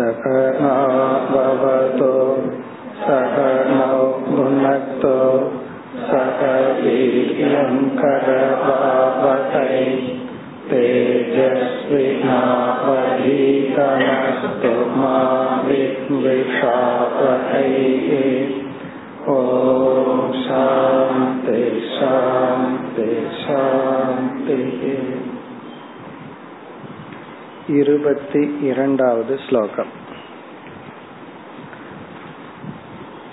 सकनावतो सकनौ भुनक्तो सह वीर्यङ्करवावहै तेजस्विनावधीतमस्तु मा विद्विषावहैः ॐ शान्ति शान्ति शान्तिः इरवति श्लोकम्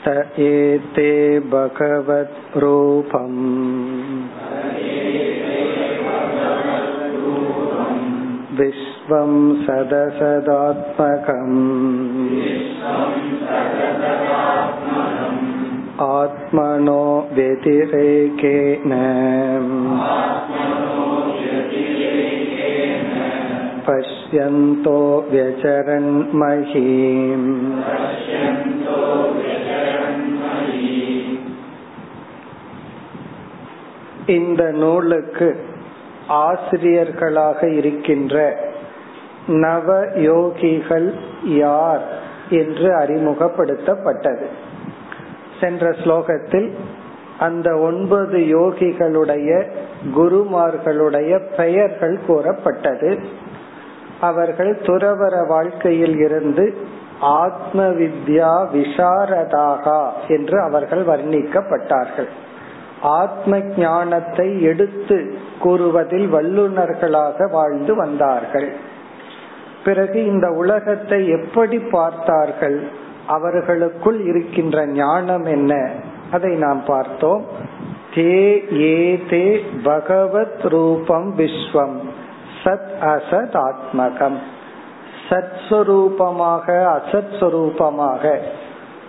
त एते भगवद्रूपम् विश्वं सदसदात्मकम् आत्मनो व्यतिरेकेण पश्य पश्यन्तो व्यचरन्महीम् இந்த நூலுக்கு ஆசிரியர்களாக இருக்கின்ற நவ யோகிகள் யார் என்று அறிமுகப்படுத்தப்பட்டது சென்ற ஸ்லோகத்தில் அந்த ஒன்பது யோகிகளுடைய குருமார்களுடைய பெயர்கள் கூறப்பட்டது அவர்கள் துறவர வாழ்க்கையில் இருந்து ஆத்ம வித்யா விசாரதாகா என்று அவர்கள் வர்ணிக்கப்பட்டார்கள். ஆத்ம ஞானத்தை எடுத்து கூறுவதில் வல்லுநர்களாக வாழ்ந்து வந்தார்கள். பிறகு இந்த உலகத்தை எப்படி பார்த்தார்கள்? அவர்களுக்குள் இருக்கின்ற ஞானம் என்ன? அதை நாம் பார்த்தோம். தே ஏ தே பகவத் ரூபம் விஸ்வம். சத் அசத் ஆத்மகம் சத் சுரூபமாக அசத் சுரூபமாக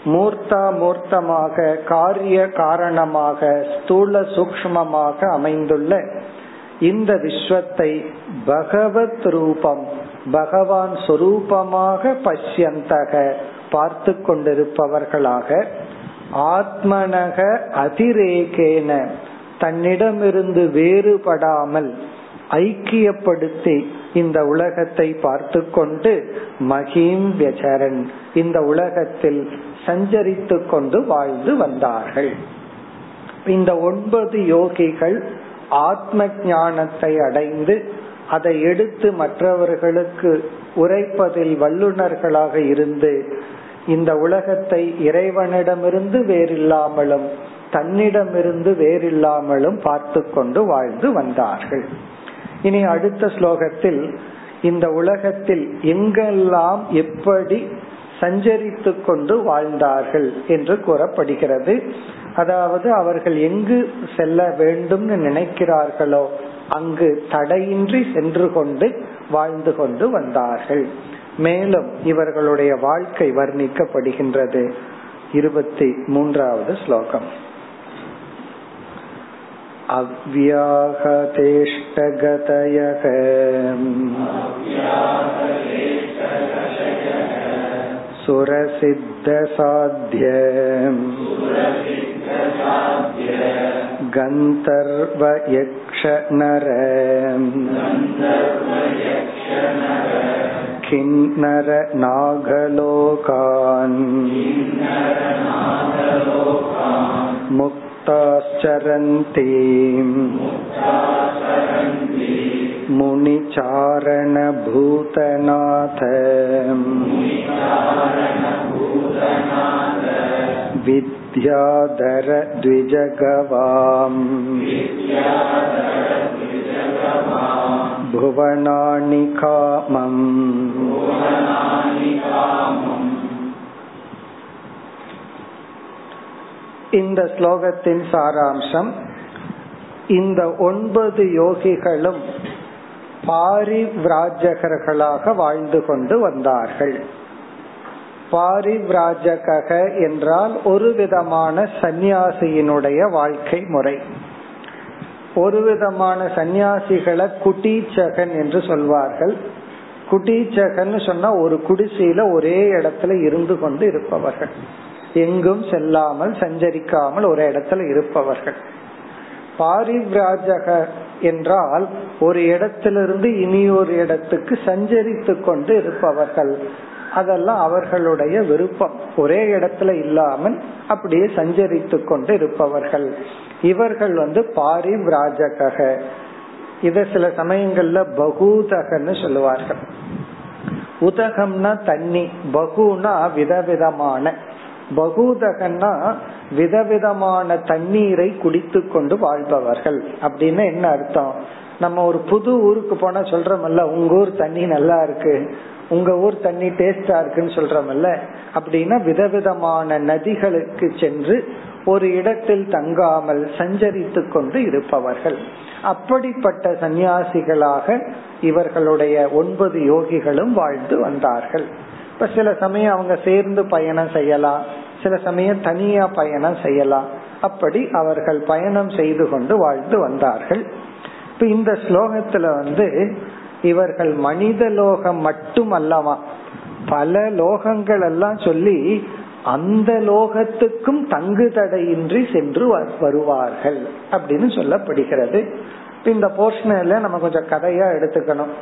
மூர்த்தா மூர்த்தமாக காரிய காரணமாக ஸ்தூல சூக்மமாக அமைந்துள்ள இந்த விஸ்வத்தை பகவத் ரூபம் பகவான் சொரூபமாக பஷ்யந்தக பார்த்து கொண்டிருப்பவர்களாக ஆத்மனக அதிரேகேன தன்னிடமிருந்து வேறுபடாமல் ஐக்கியப்படுத்தி இந்த உலகத்தை பார்த்து கொண்டு மகிம் வியச்சரன் இந்த உலகத்தில் சஞ்சரித்து கொண்டு வாழ்ந்து வந்தார்கள். இந்த ஒன்பது யோகிகள் ஆத்ம ஞானத்தை அடைந்து அதை எடுத்து மற்றவர்களுக்கு உரைப்பதில் வல்லுநர்களாக இருந்து இந்த உலகத்தை இறைவனிடமிருந்து வேறில்லாமலும் தன்னிடமிருந்து வேறில்லாமலும் பார்த்து கொண்டு வாழ்ந்து வந்தார்கள். இனி அடுத்த ஸ்லோகத்தில் இந்த உலகத்தில் எங்கெல்லாம் எப்படி சஞ்சரித்து கொண்டு வாழ்ந்தார்கள் என்று கூறப்படுகிறது. அதாவது அவர்கள் எங்கு செல்ல வேண்டும்னு நினைக்கிறார்களோ அங்கு தடையின்றி சென்று கொண்டு வாழ்ந்து கொண்டு வந்தார்கள். மேலும் இவர்களுடைய வாழ்க்கை வர்ணிக்கப்படுகின்றது. இருபத்தி மூன்றாவது ஸ்லோகம். अव्याहतेष्टगतयः सुरसिद्धसाध्य गन्धर्वयक्षनर किन्नर नागलोकान् मुक्त मुक्ताश्चरन्ति। मुनिचारणभूतनाथ। विद्याधर द्विजगवाम् भुवनानि कामम्। இந்த ஸ்லோகத்தின் சாராம்சம் இந்த ஒன்பது யோகிகளும் பாரிவிராஜகர்களாக வாழ்ந்து கொண்டு வந்தார்கள். பாரிவிராஜக என்றால் ஒரு விதமான சந்நியாசியினுடைய வாழ்க்கை முறை. ஒரு விதமான சந்நியாசிகளை குட்டீச்சகன் என்று சொல்வார்கள். குட்டீச்சகன் சொன்னா ஒரு குடிசையில ஒரே இடத்துல இருந்து கொண்டு இருப்பவர்கள். எங்கும் செல்லாமல் சஞ்சரிக்காமல் ஒரு இடத்துல இருப்பவர்கள். பாரிவிராஜக என்றால் ஒரு இடத்திலிருந்து இனி ஒரு இடத்துக்கு சஞ்சரித்து கொண்டு இருப்பவர்கள். அதெல்லாம் அவர்களுடைய விருப்பம். ஒரே இடத்துல இல்லாமல் அப்படியே சஞ்சரித்து கொண்டு இருப்பவர்கள். இவர்கள் வந்து பாரிவிராஜக இத சில சமயங்கள்ல பகூதகன்னு சொல்லுவார்கள். உதகம்னா தண்ணி பகுனா விதவிதமான. பகுதகன்னா விதவிதமான தண்ணீரை குடித்து கொண்டு வாழ்பவர்கள். அப்படின்னு என்ன அர்த்தம்? நம்ம ஒரு புது ஊருக்கு போனா சொல்றோம்ல உங்க ஊர் தண்ணி நல்லா இருக்கு. உங்க ஊர் தண்ணி டேஸ்டா இருக்குன்னு சொல்றோம்ல அப்படின்னா விதவிதமான நதிகளுக்கு சென்று ஒரு இடத்தில் தங்காமல் சஞ்சரித்து கொண்டு இருப்பவர்கள். அப்படிப்பட்ட சந்நியாசிகளாக இவர்களுடைய ஒன்பது யோகிகளும் வாழ்ந்து வந்தார்கள். இப்ப சில சமயம் அவங்க சேர்ந்து பயணம் செய்யலாம். சில சமயம் தனியா பயணம் செய்யலாம். அப்படி அவர்கள் பயணம் செய்து கொண்டு வாழ்ந்து வந்தார்கள். இப்ப இந்த ஸ்லோகத்துல வந்து இவர்கள் மனித லோகம் மட்டும் அல்லவா பல லோகங்கள் எல்லாம் சொல்லி அந்த லோகத்துக்கும் தங்கு தடையின்றி சென்று வருவார்கள் அப்படின்னு சொல்லப்படுகிறது. இந்த போர்ஷனில் நம்ம கொஞ்சம் கதையா எடுத்துக்கணும்.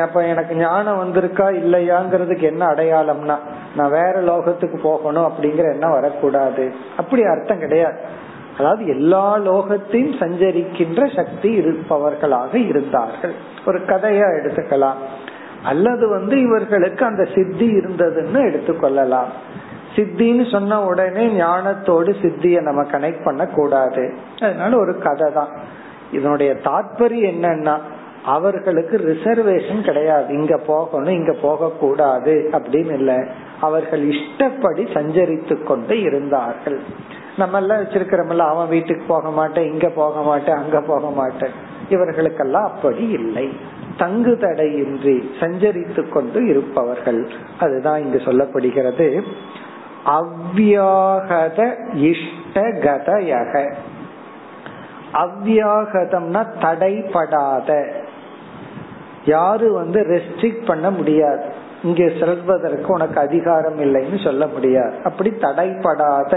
அப்ப எனக்கு ஞானம் வந்திருக்கா இல்லையாங்கிறதுக்கு என்ன அடையாளம்னா நான் வேற லோகத்துக்கு போகணும் அப்படிங்கிற எண்ணம் வரக்கூடாது. அப்படி அர்த்தம் கிடையாது. அதாவது எல்லா லோகத்தையும் சஞ்சரிக்கின்ற சக்தி இருப்பவர்களாக இருந்தார்கள். ஒரு கதையா எடுத்துக்கலாம். அல்லது வந்து இவர்களுக்கு அந்த சித்தி இருந்ததுன்னு எடுத்துக்கொள்ளலாம். சித்தின்னு சொன்ன உடனே ஞானத்தோடு சித்திய நம்ம கனெக்ட் பண்ண கூடாது அதனால ஒரு கதை தான். இதனுடைய தாற்பயம் என்னன்னா அவர்களுக்கு ரிசர்வேஷன் கிடையாது. இங்க போகணும் இங்க போக கூடாது அப்படின்னு இல்ல. அவர்கள் இஷ்டப்படி சஞ்சரித்து கொண்டு இருந்தார்கள். நம்ம எல்லாம் வச்சிருக்கிறோம்ல அவன் வீட்டுக்கு போக மாட்டேன் இங்க போக மாட்டேன் அங்க போக மாட்டேன். இவர்களுக்கெல்லாம் அப்படி இல்லை. தங்கு தடையின்றி சஞ்சரித்து கொண்டு இருப்பவர்கள். அதுதான் இங்கு சொல்லப்படுகிறது. அவ்வியாகத இஷ்டகதயக. அவ்வியாகதம்னா தடைப்படாத. யாரு வந்து ரெஸ்ட்ரிக்ட் பண்ண முடியாது. இங்க செல்வதற்கு உனக்கு அதிகாரம் இல்லைன்னு சொல்ல முடியாது. அப்படி தடைப்படாத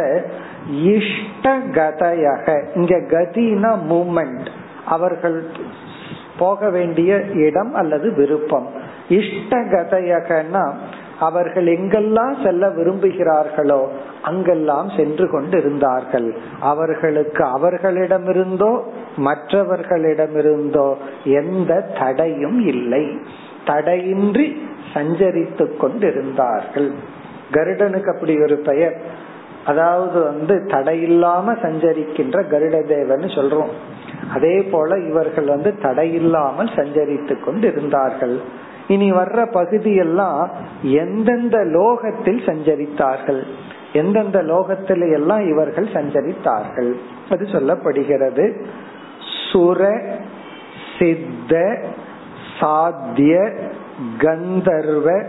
இஷ்ட கதையாக இங்க கதினா மூமெண்ட் அவர்கள் போக வேண்டிய இடம் அல்லது விருப்பம். இஷ்ட கதையகன்னா அவர்கள் எங்கெல்லாம் செல்ல விரும்புகிறார்களோ அங்கெல்லாம் சென்று கொண்டு இருந்தார்கள் அவர்களுக்கு அவர்களிடமிருந்தோ மற்றவர்களிடமிருந்தோ எந்த தடையும் இல்லை. தடையின்றி சஞ்சரித்து கொண்டிருந்தார்கள். கருடனுக்கு அப்படி ஒரு பெயர். அதாவது வந்து தடையில்லாம சஞ்சரிக்கின்ற கருடதேவன் சொல்றோம். அதே போல இவர்கள் வந்து தடையில்லாமல் சஞ்சரித்து கொண்டு இருந்தார்கள் இனி வர்ற பகுதியெல்லாம் எந்தெந்த லோகத்தில் சஞ்சரித்தார்கள்? எந்தெந்த லோகத்தில எல்லாம் இவர்கள் சஞ்சரித்தார்கள்? அது சொல்லப்படுகிறது. சுர சித்த சாத்திய கந்தர்வ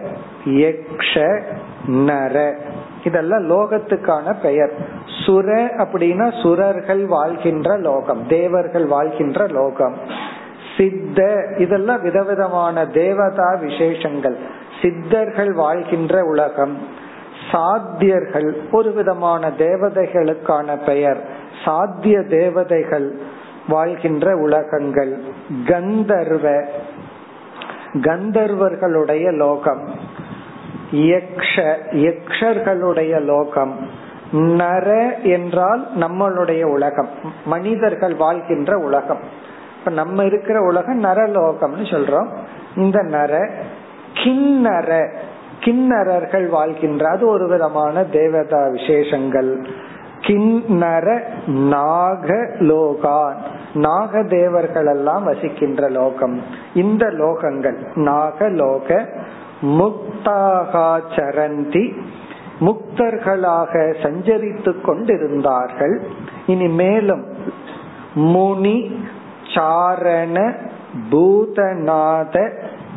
யக்ஷ நர. இதெல்லாம் லோகத்துக்கான பெயர். சுர அப்படின்னா சுரர்கள் வாழ்கின்ற லோகம் தேவர்கள் வாழ்கின்ற லோகம். சித்த இதெல்லாம் விதவிதமான தேவதா விசேஷங்கள். சித்தர்கள் வாழ்கின்ற உலகம் சாத்தியர்கள் ஒரு விதமான தேவதைகளுக்கான பெயர் சாத்திய தேவதைகள் வாழ்கின்ற உலகங்கள். கந்தர்வ கந்தர்வர்களுடைய லோகம் யக்ஷ யக்ஷர்களுடைய லோகம். நர என்றால் நம்மளுடைய உலகம் மனிதர்கள் வாழ்கின்ற உலகம். இப்ப நம்ம இருக்கிற உலகம் நரலோகம்னு சொல்றோம். இந்த நர கிண்ணற கிண்ணறர்கள் வாழ்கின்ற அது ஒரு விதமான தேவதா விசேஷங்கள். கிண்ணற நாக லோகான் நாக தேவர்கள் எல்லாம் வசிக்கின்ற லோகம். இந்த லோகங்கள் நாகலோக முக்தாகா சரந்தி முக்தர்களாக சஞ்சரித்து கொண்டிருந்தார்கள். இனி மேலும் முனி சாரண பூதநாத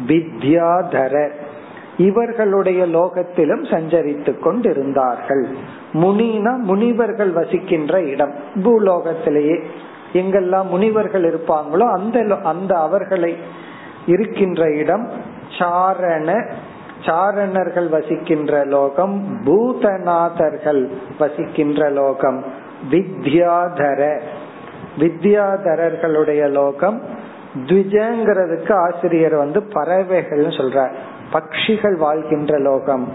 வித்யாதர. இவர்களுடைய லோகத்திலும் சஞ்சரித்துக் கொண்டிருந்தார்கள். முனினா முனிவர்கள் வசிக்கின்ற இடம் பூலோகத்திலேயே. எங்கெல்லாம் முனிவர்கள் இருப்பாங்களோ அந்த அந்த அவர்களை இருக்கின்ற இடம் சாரண. சாரணர்கள் வசிக்கின்ற லோகம் பூதநாதர்கள் வசிக்கின்ற லோகம் வித்யாதர. வித்யாதரர்களுடைய லோகம் த்விஜங்கிறதுக்கு ஆசிரியர் வந்து பறவைகள் சொல்றார். பட்சிகள் வாழ்கின்ற லோகம்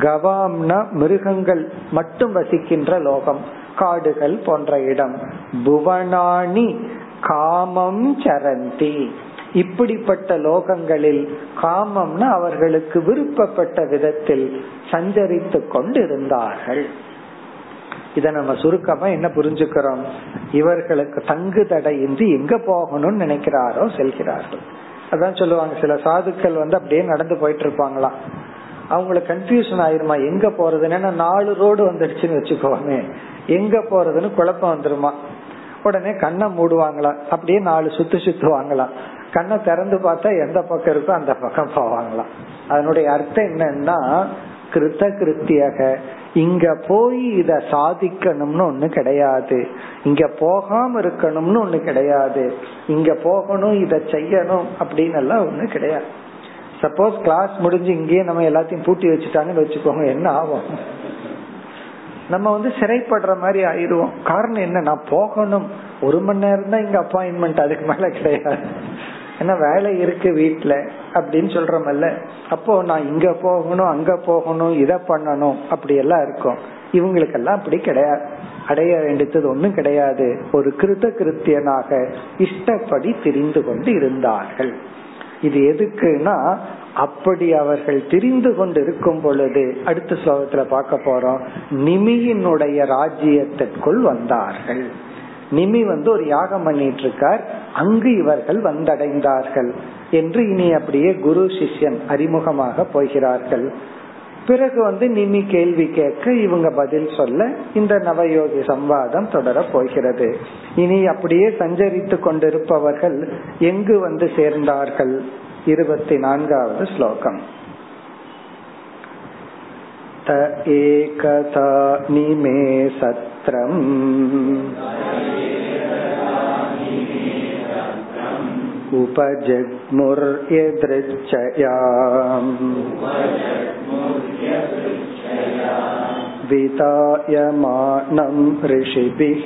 கவாம்னா மிருகங்கள் மட்டும் வசிக்கின்ற லோகம் காடுகள் போன்ற இடம். புவனாணி காமம் சரந்தி. இப்படிப்பட்ட லோகங்களில் காமம்னா அவர்களுக்கு விருப்பப்பட்ட விதத்தில் சஞ்சரித்து கொண்டு இருந்தார்கள் இத நம்ம சுருக்கமா என்ன புரிஞ்சுக்கிறோம்? இவர்களுக்கு தங்கு தடையின்றி எங்க போகணும்னு நினைக்கிறாரோ செல்கிறார்கள். அதான் சொல்லுவாங்க சில சாதுக்கள் வந்து அப்படியே நடந்து போயிட்டு இருப்பாங்களாம் அவங்களுக்கு கன்ஃபியூஷன் ஆயிருமா? எங்க போறதுன்னு? நாலு ரோடு வந்துடுச்சுன்னு வச்சுக்கோமே. எங்க போறதுன்னு குழப்பம் வந்துருமா? உடனே கண்ணை மூடுவாங்களாம். அப்படியே நாலு சுத்து சுத்துவாங்களாம். கண்ணை திறந்து பார்த்தா எந்த பக்கம் இருக்கோ அந்த பக்கம் போவாங்களாம். அதனுடைய அர்த்தம் என்னன்னா கிருத்த கிருத்தியாக. இங்க போய் இத சாதிக்கணும்னு ஒண்ணு கிடையாது. இங்க போகாம இருக்கணும்னு ஒண்ணு கிடையாது. இங்க போகணும் இத செய்யணும் அப்படின்னு எல்லாம் ஒண்ணு கிடையாது. சப்போஸ் கிளாஸ் முடிஞ்சு இங்கேயே நம்ம எல்லாத்தையும் பூட்டி வச்சுட்டாங்கன்னு வச்சுக்கோங்க என்ன ஆகும்? நம்ம வந்து சிறைப்படுற மாதிரி ஆயிடுவோம். காரணம் என்ன? நான் போகணும். ஒரு மணி நேரம் தான் இங்க அப்பாயின்மெண்ட் அதுக்கு மேல கிடையாது. ஏன்னா வேலை இருக்கு வீட்டுல அப்படின்னு சொல்றமல்ல. அப்போ நான் இங்க போகணும் அங்க போகணும் இத பண்ணணும் அப்படி எல்லாம் இருக்கும். இவங்களுக்கெல்லாம் அப்படி கிடையாது. அடைய வேண்டியது ஒண்ணும் கிடையாது. ஒரு கிருத்த கிருத்தியனாக இஷ்டப்படி தெரிந்து கொண்டு இருந்தார்கள். இது எதுக்குன்னா அப்படி அவர்கள் தெரிந்து கொண்டு இருக்கும் பொழுது அடுத்த ஸ்லோகத்துல பார்க்க போறோம் நிமியினுடைய ராஜ்யத்திற்குள் வந்தார்கள். நிமி வந்து ஒரு யாகம் பண்ணிட்டு இருக்கார் அங்கு இவர்கள் வந்தடைந்தார்கள். என்று இனி அப்படியே குரு சிஷ்யன் அறிமுகமாக போகிறார்கள். பிறகு வந்து நிமி கேள்வி கேட்க இவங்க பதில் சொல்ல இந்த நவயோகி சம்வாதம் தொடர போகிறது. இனி அப்படியே சஞ்சரித்து கொண்டிருப்பவர்கள் எங்கு வந்து சேர்ந்தார்கள்? இருபத்தி நான்காவது ஸ்லோகம். त एकतानिमे सत्रम्। उपजग्मुर्यदृच्छया वितायमानम् ऋषिभिः।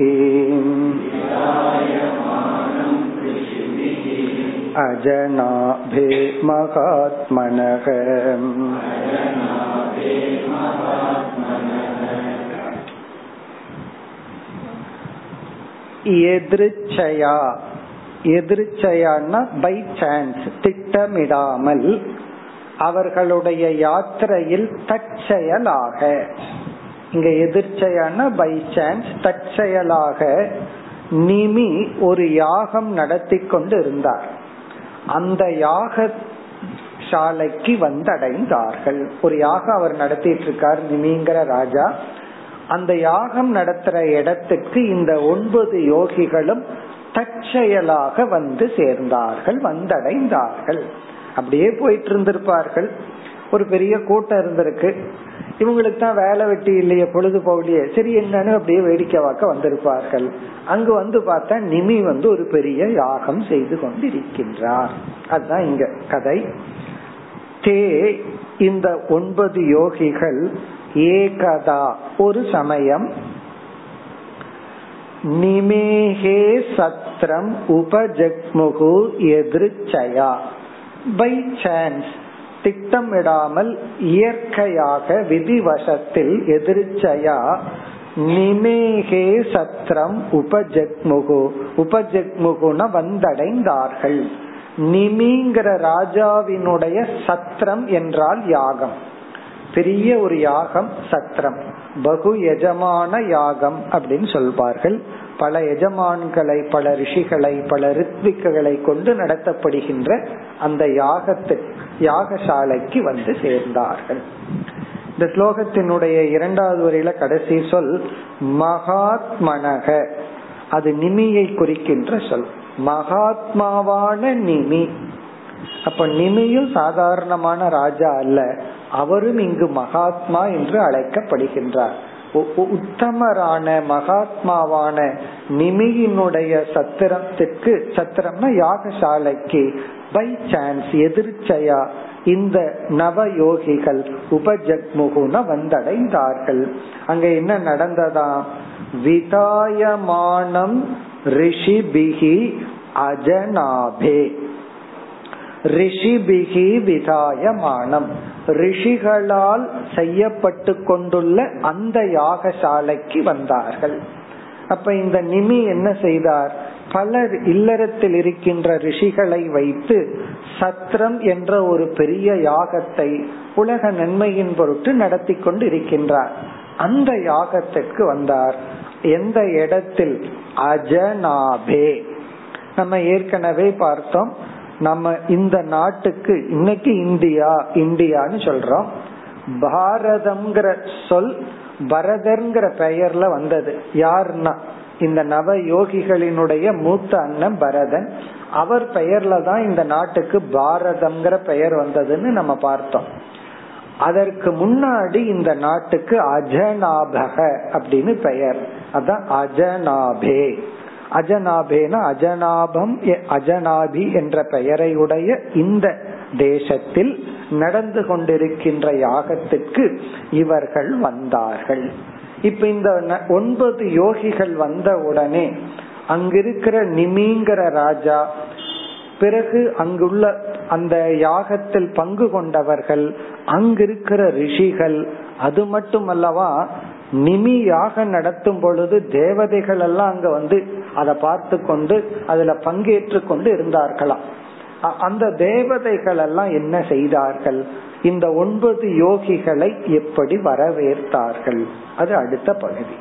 अजनाभिमहात्मनः எதிர்ச்சயா. எதிர்ச்சயான்னா பை சான்ஸ் திட்டமிடாமல் அவர்களுடைய யாத்திரையில் தற்செயலாக. இங்க எதிர்ச்சையான பை சான்ஸ் தற்செயலாக நிமி ஒரு யாகம் நடத்தி கொண்டு இருந்தார் அந்த யாக சாலைக்கு வந்தடைந்தார்கள். ஒரு யாகம் அவர் நடத்திட்டு இருக்கார் நிமிங்கிற ராஜா. அந்த யாகம் நடத்துற இடத்துக்கு இந்த ஒன்பது யோகிகளும் தற்செயலாக வந்து சேர்ந்தார்கள் வந்தடைந்தார்கள். அப்படியே போயிட்டு இருந்திருப்பார்கள் ஒரு பெரிய கூட்டம் இருந்திருக்கு. இவங்களுக்கு தான் வேலை வெட்டி இல்லையே பொழுது போகலையே சரி என்னன்னு அப்படியே வேடிக்கை வாக்க வந்திருப்பார்கள். அங்கு வந்து பார்த்தா நிமி வந்து ஒரு பெரிய யாகம் செய்து கொண்டு இருக்கின்றார் அதுதான் இங்க கதை. தே இந்த ஒன்பது யோகிகள் ஏகதா ஒரு சமயம். நிமேஹே சத்ரம் உபஜக்முகு எதிர்ச்சயா. பை சான்ஸ் திட்டமிடாமல் இயற்கையாக விதிவசத்தில் எதிர்ச்சயா. நிமேகே சத்திரம் உபஜக்முகு உபஜக்முகுன வந்தடைந்தார்கள். நிமிங்கிற ராஜாவினுடைய சத்திரம் என்றால் யாகம். பெரிய ஒரு யாகம் சத்திரம். பகு எஜமான யாகம் அப்படின்னு சொல்வார்கள். பல எஜமான்களை பல ரிஷிகளை பல ரித்விக்குகளை கொண்டு நடத்தப்படுகின்ற அந்த யாகத்து யாகசாலைக்கு வந்து சேர்ந்தார்கள். இந்த ஸ்லோகத்தினுடைய இரண்டாவது வரையில கடைசி சொல் மகாத்மனக. அது நிமியை குறிக்கின்ற சொல். மகாத்மாவான நிமி. அப்ப நிமியும் சாதாரணமான ராஜா அல்ல அவரும் இங்கு மகாத்மா என்று அழைக்கப்படுகின்றார். உத்தமரான மகாத்மாவான நிமியினுடைய சத்திரத்திற்கு சத்திரம்னா யாகசாலைக்கு பை சான்ஸ் எதிர்ச்சையா இந்த நவ யோகிகள் உபஜக்முகுன வந்தடைந்தார்கள். அங்க என்ன நடந்ததா? விதாயமானம் ரிஷிபிகி அஜனாபே. ரிஷிபிகி விதாயமானம். ரிஷிகளால் செய்யப்பட்டு கொண்டுள்ள அந்த யாகசாலைக்கு வந்தார்கள். அப்ப இந்த நிமி என்ன செய்தார்? பலர் இல்லறத்தில் இருக்கின்ற ரிஷிகளை வைத்து சத்திரம் என்ற ஒரு பெரிய யாகத்தை உலக நன்மையின் பொருட்டு நடத்தி கொண்டு இருக்கின்றார் அந்த யாகத்திற்கு வந்தார். எந்த இடத்தில்? அஜனாபே நம்ம ஏற்கனவே பார்த்தோம் நம்ம இந்த நாட்டுக்கு இன்னைக்கு இந்தியா இந்தியான்னு சொல்றோம். பாரதம்ங்கிற சொல் பரதர்ங்கிற பெயர்ல வந்தது. யாருன்னா இந்த நவ யோகிகளினுடைய மூத்த அண்ணன் பரதன். அவர் பெயர்ல தான் இந்த நாட்டுக்கு பாரதம்ங்கிற பெயர் வந்ததுன்னு நம்ம பார்த்தோம். அதற்கு முன்னாடி இந்த நாட்டுக்கு அஜநாபக அப்படின்னு பெயர். அதான் அஜனாபே. அஜனாபேனா அஜனாபம் அஜனாபி என்ற பெயரையுடைய இந்த தேசத்தில் நடந்து கொண்டிருக்கின்ற யாகத்திற்கு இவர்கள் வந்தார்கள். இப்ப இந்த ஒன்பது யோகிகள் வந்த உடனே அங்கிருக்கிற நிமிங்கிற ராஜா பிறகு அங்குள்ள அந்த யாகத்தில் பங்கு கொண்டவர்கள் அங்கிருக்கிற ரிஷிகள் அது மட்டுமல்லவா நிமி யாகம் நடத்தும் பொழுது தேவதைகள் எல்லாம் அங்க வந்து அதை பார்த்து கொண்டு அதுல பங்கேற்று கொண்டு இருந்தார்களாம். அந்த தேவதைகள் எல்லாம் என்ன செய்தார்கள்? இந்த ஒன்பது யோகிகளை எப்படி வரவேற்றார்கள்? அது அடுத்த பகுதி.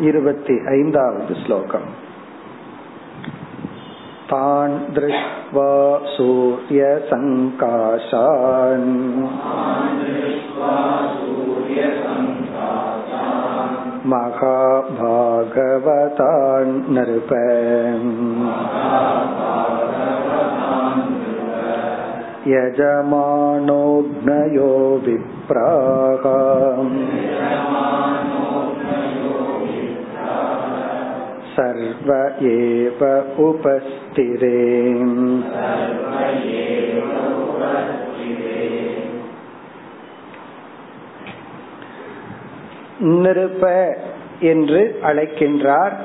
இருபத்தி ஐந்தாவது ஸ்லோகம். तान् दृष्ट्वा सूर्यसङ्काशान् महाभागवतान् नृप यजमानोऽग्नयो विप्राः सर्व एव उपस्थिरे நிருப என்று அழைக்கின்றார்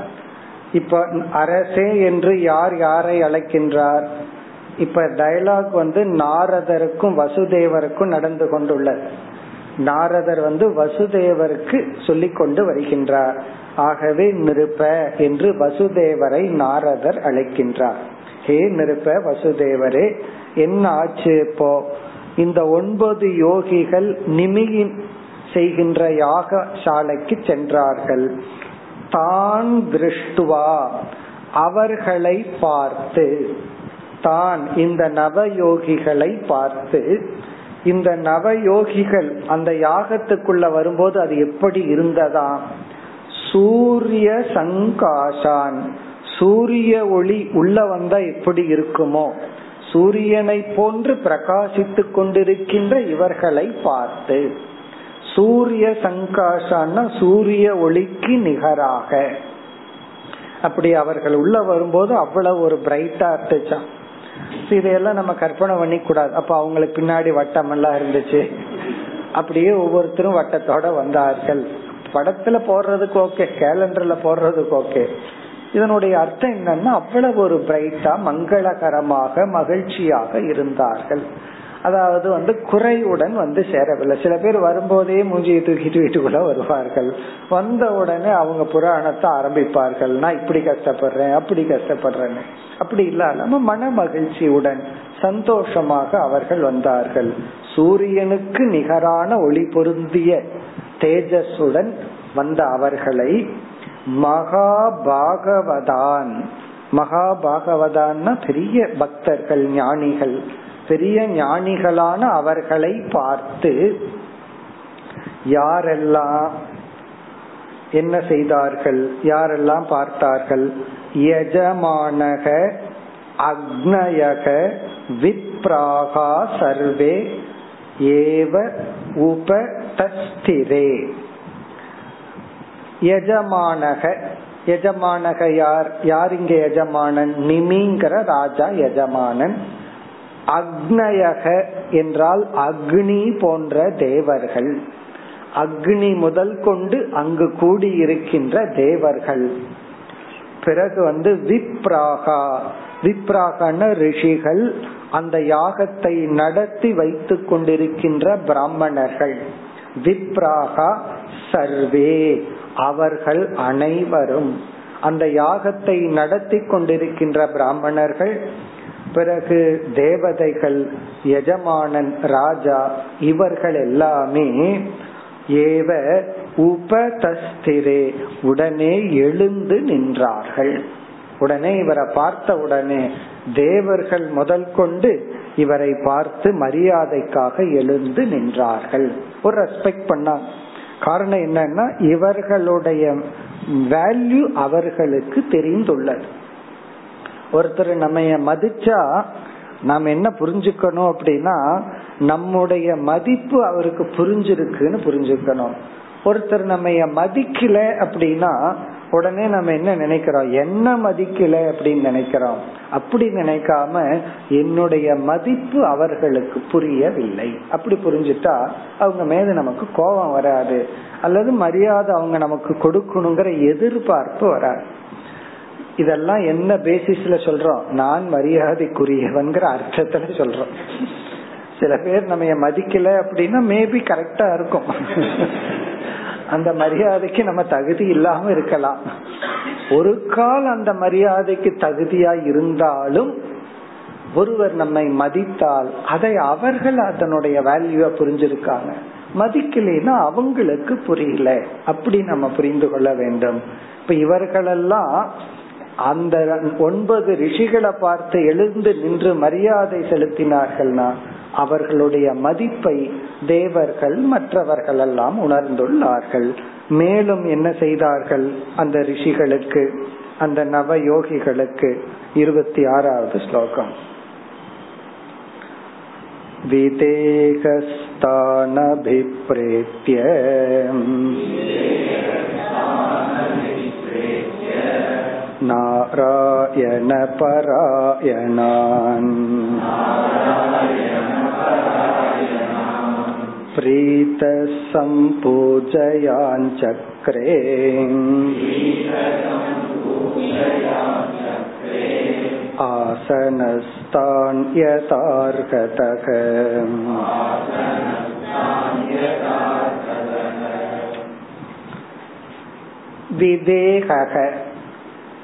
இப்ப அரசே என்று யார் யாரை அழைக்கின்றார் இப்ப டயலாக் வந்து நாரதருக்கும் வசுதேவருக்கும் நடந்து கொண்டுள்ளது நாரதர் வந்து வசுதேவருக்கு சொல்லிக் கொண்டு வருகின்றார் ஆகவே நிருப்ப என்று வசுதேவரை நாரதர் அழைக்கின்றார். ஹே நிருப்ப வசுதேவரே என்ன ஆச்சு இப்போ இந்த ஒன்பது யோகிகள் நிமியின் செய்கின்ற யாக சாலைக்கு சென்றார்கள். தான் திருஷ்டுவா அவர்களை பார்த்து. தான் இந்த நவயோகிகளை பார்த்து. இந்த நவயோகிகள் அந்த யாகத்துக்குள்ள வரும்போது அது எப்படி இருந்ததா? சூரிய சங்காசான் சூரிய ஒளி உள்ள வந்தா எப்படி இருக்குமோ சூரியனை போன்று பிரகாசித்துக் கொண்டிருக்கின்ற இவர்களை பார்த்து. சூரிய சங்காசான்னா சூரிய ஒளிக்கு நிகராக. அப்படி அவர்கள் உள்ள வரும்போது அவ்வளவு ஒரு பிரைட்டா இருந்துச்சான் இதையெல்லாம் நம்ம கற்பனை பண்ணி கூடாது அப்ப அவங்களுக்கு பின்னாடி வட்டம் எல்லாம் இருந்துச்சு. அப்படியே ஒவ்வொருத்தரும் வட்டத்தோட வந்தார்கள். படத்துல போடுறதுக்கு ஓகே கேலண்டர்ல போடுறதுக்கு ஓகே. இதனுடைய அர்த்தம் என்னன்னா அவ்வளவு ஒரு பிரைட்டா மங்களகரமாக மகிழ்ச்சியாக இருந்தார்கள். அதாவது வந்து குறையுடன் வந்து சேரவில்லை. சில பேர் வரும்போதே மூஞ்சியை தூக்கிட்டு வீட்டுக்குள்ள வருவார்கள். வந்த உடனே அவங்க புராணத்தை ஆரம்பிப்பார்கள். நான் இப்படி கஷ்டப்படுறேன் அப்படி கஷ்டப்படுறேன்னு. அப்படி இல்லாம மன மகிழ்ச்சியுடன் சந்தோஷமாக அவர்கள் வந்தார்கள். சூரியனுக்கு நிகரான ஒளி பொருந்திய தேஜஸுடன் வந்த அவர்களை மகாபாகவதான். மகாபாகவதான்னா பெரிய பக்தர்கள் ஞானிகள். பெரிய ஞானிகளான அவர்களை பார்த்து யாரெல்லாம் என்ன செய்தார்கள்? யாரெல்லாம் பார்த்தார்கள்? யஜமானக அக்னயக விப்ராகா சர்வே ஏவ உபதஸ்திரே. யஜமானக யஜமானக யார்? யார் இங்க யஜமானன்? நிமிங்கிற ராஜா யஜமானன். அக்னயக என்றால் அக்னி போன்ற தேவர்கள். அக்னி முதல் கொண்டு அங்கு கூடியிருக்கின்ற தேவர்கள். பிறகு வந்து விப்ராகா. விப்ராகன ரிஷிகள் அந்த யாகத்தை நடத்தி வைத்துக் கொண்டிருக்கின்ற பிராமணர்கள். விப்ராகா சர்வே. அவர்கள் அனைவரும் அந்த யாகத்தை நடத்தி கொண்டிருக்கின்ற பிராமணர்கள் பிறகு தேவதைகள் எஜமானன் ராஜா இவர்கள் எல்லாமே ஏவ உபதஸ்திரே உடனே எழுந்து நின்றார்கள். உடனே இவரை பார்த்த உடனே தேவர்கள் முதல் கொண்டு இவரை பார்த்து மரியாதைக்காக எழுந்து நின்றார்கள். ஒரு ரெஸ்பெக்ட் பண்ணாங்க காரணம் என்னன்னா இவர்களுடைய வேல்யூ அவர்களுக்கு தெரிந்துள்ளது. ஒருத்தர் நம்ம மதிச்சா நாம் என்ன புரிஞ்சுக்கணும் அப்படின்னா நம்முடைய மதிப்பு அவருக்கு புரிஞ்சிருக்குன்னு புரிஞ்சுக்கணும். ஒருத்தர் நம்ம மதிக்கல அப்படின்னா உடனே நம்ம என்ன நினைக்கிறோம்? என்ன மதிக்கல அப்படின்னு நினைக்கிறோம். அப்படி நினைக்காம என்னுடைய மதிப்பு அவர்களுக்கு புரியவில்லை. அப்படி புரிஞ்சுட்டா அவங்க மேல நமக்கு கோபம் வராது. அல்லது மரியாதை அவங்க நமக்கு கொடுக்கணுங்கிற எதிர்பார்ப்பு வராது. இதெல்லாம் என்ன பேசிஸ்ல சொல்றோம்? நான் மரியாதைக்குரியவன்கிற அர்த்தத்துல சொல்றோம். சில பேர் நம்ம மதிக்கல அப்படின்னா மேபி கரெக்டா இருக்கும். அந்த மரியாதைக்கு நம்ம தகுதி இல்லாம இருக்கலாம். ஒரு கால் அந்த மரியாதைக்கு தகுதியா இருந்தாலும் ஒருவர் நம்மை மதித்தால் அதை அவர்கள் அதனுடைய வேல்யூவ புரிஞ்சிருக்காங்க. மதிக்கலைன்னா அவங்களுக்கு புரியல. அப்படி நம்ம புரிந்து கொள்ள வேண்டும். இப்ப இவர்களெல்லாம் அந்த ஒன்பது ரிஷிகளை பார்த்து எழுந்து நின்று மரியாதை செலுத்தினார்கள்னா அவர்களுடைய மதிப்பை தேவர்கள் மற்றவர்கள் எல்லாம் உணர்ந்துள்ளார்கள் மேலும் என்ன செய்தார்கள் அந்த ரிஷிகளுக்கு அந்த நவ யோகிகளுக்கு இருபத்தி ஆறாவது ஸ்லோகம் विदेहस्तानभिप्रेत्य नारायणपरायणान् प्रीतसम्पूजयाञ्चक्रे आसनस्तान्यतार्कतः விவேக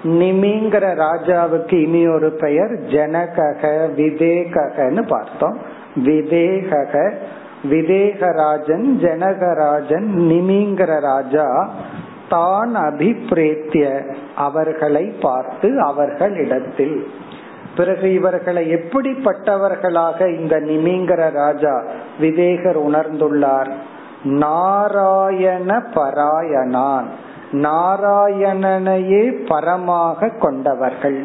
நிமிங்கிற ராஜாவுக்கு இனி ஒரு பெயர் ஜனகக விதேகன்னு பார்த்தோம். விதேகக விதேகராஜன் ஜனகராஜன் நிமிங்கிற ராஜா தான் அபிப்பிரேத்திய அவர்களை பார்த்து அவர்களிடத்தில். பிறகு இவர்களை எப்படிப்பட்டவர்களாக இந்த நிமிங்கிற ராஜா விதேகர் உணர்ந்துள்ளார்? நாராயண பராயணான். நாராயணனையே பரமாக கொண்டவர்கள்.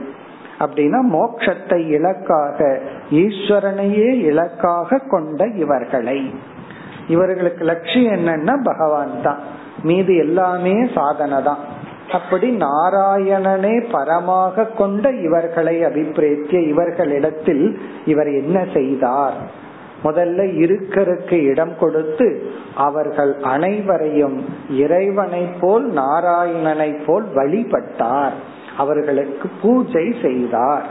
அப்படின்னா மோட்சத்தை இலக்காக ஈஸ்வரனையே இலக்காக கொண்ட இவர்களை. இவர்களுக்கு லட்சியம் என்னன்னா பகவான் தான். மீது எல்லாமே சாதனை தான். அப்படி நாராயணனே பரமாக கொண்ட இவர்களை அபிப்பிரேத்திய இவர்களிடத்தில் இவர் என்ன செய்தார்? முதல்ல இருக்கருக்கு இடம் கொடுத்து அவர்கள் அனைவரையும் இறைவனை போல் நாராயணனை போல் வழிபட்டார். அவர்களுக்கு பூஜை செய்தார்.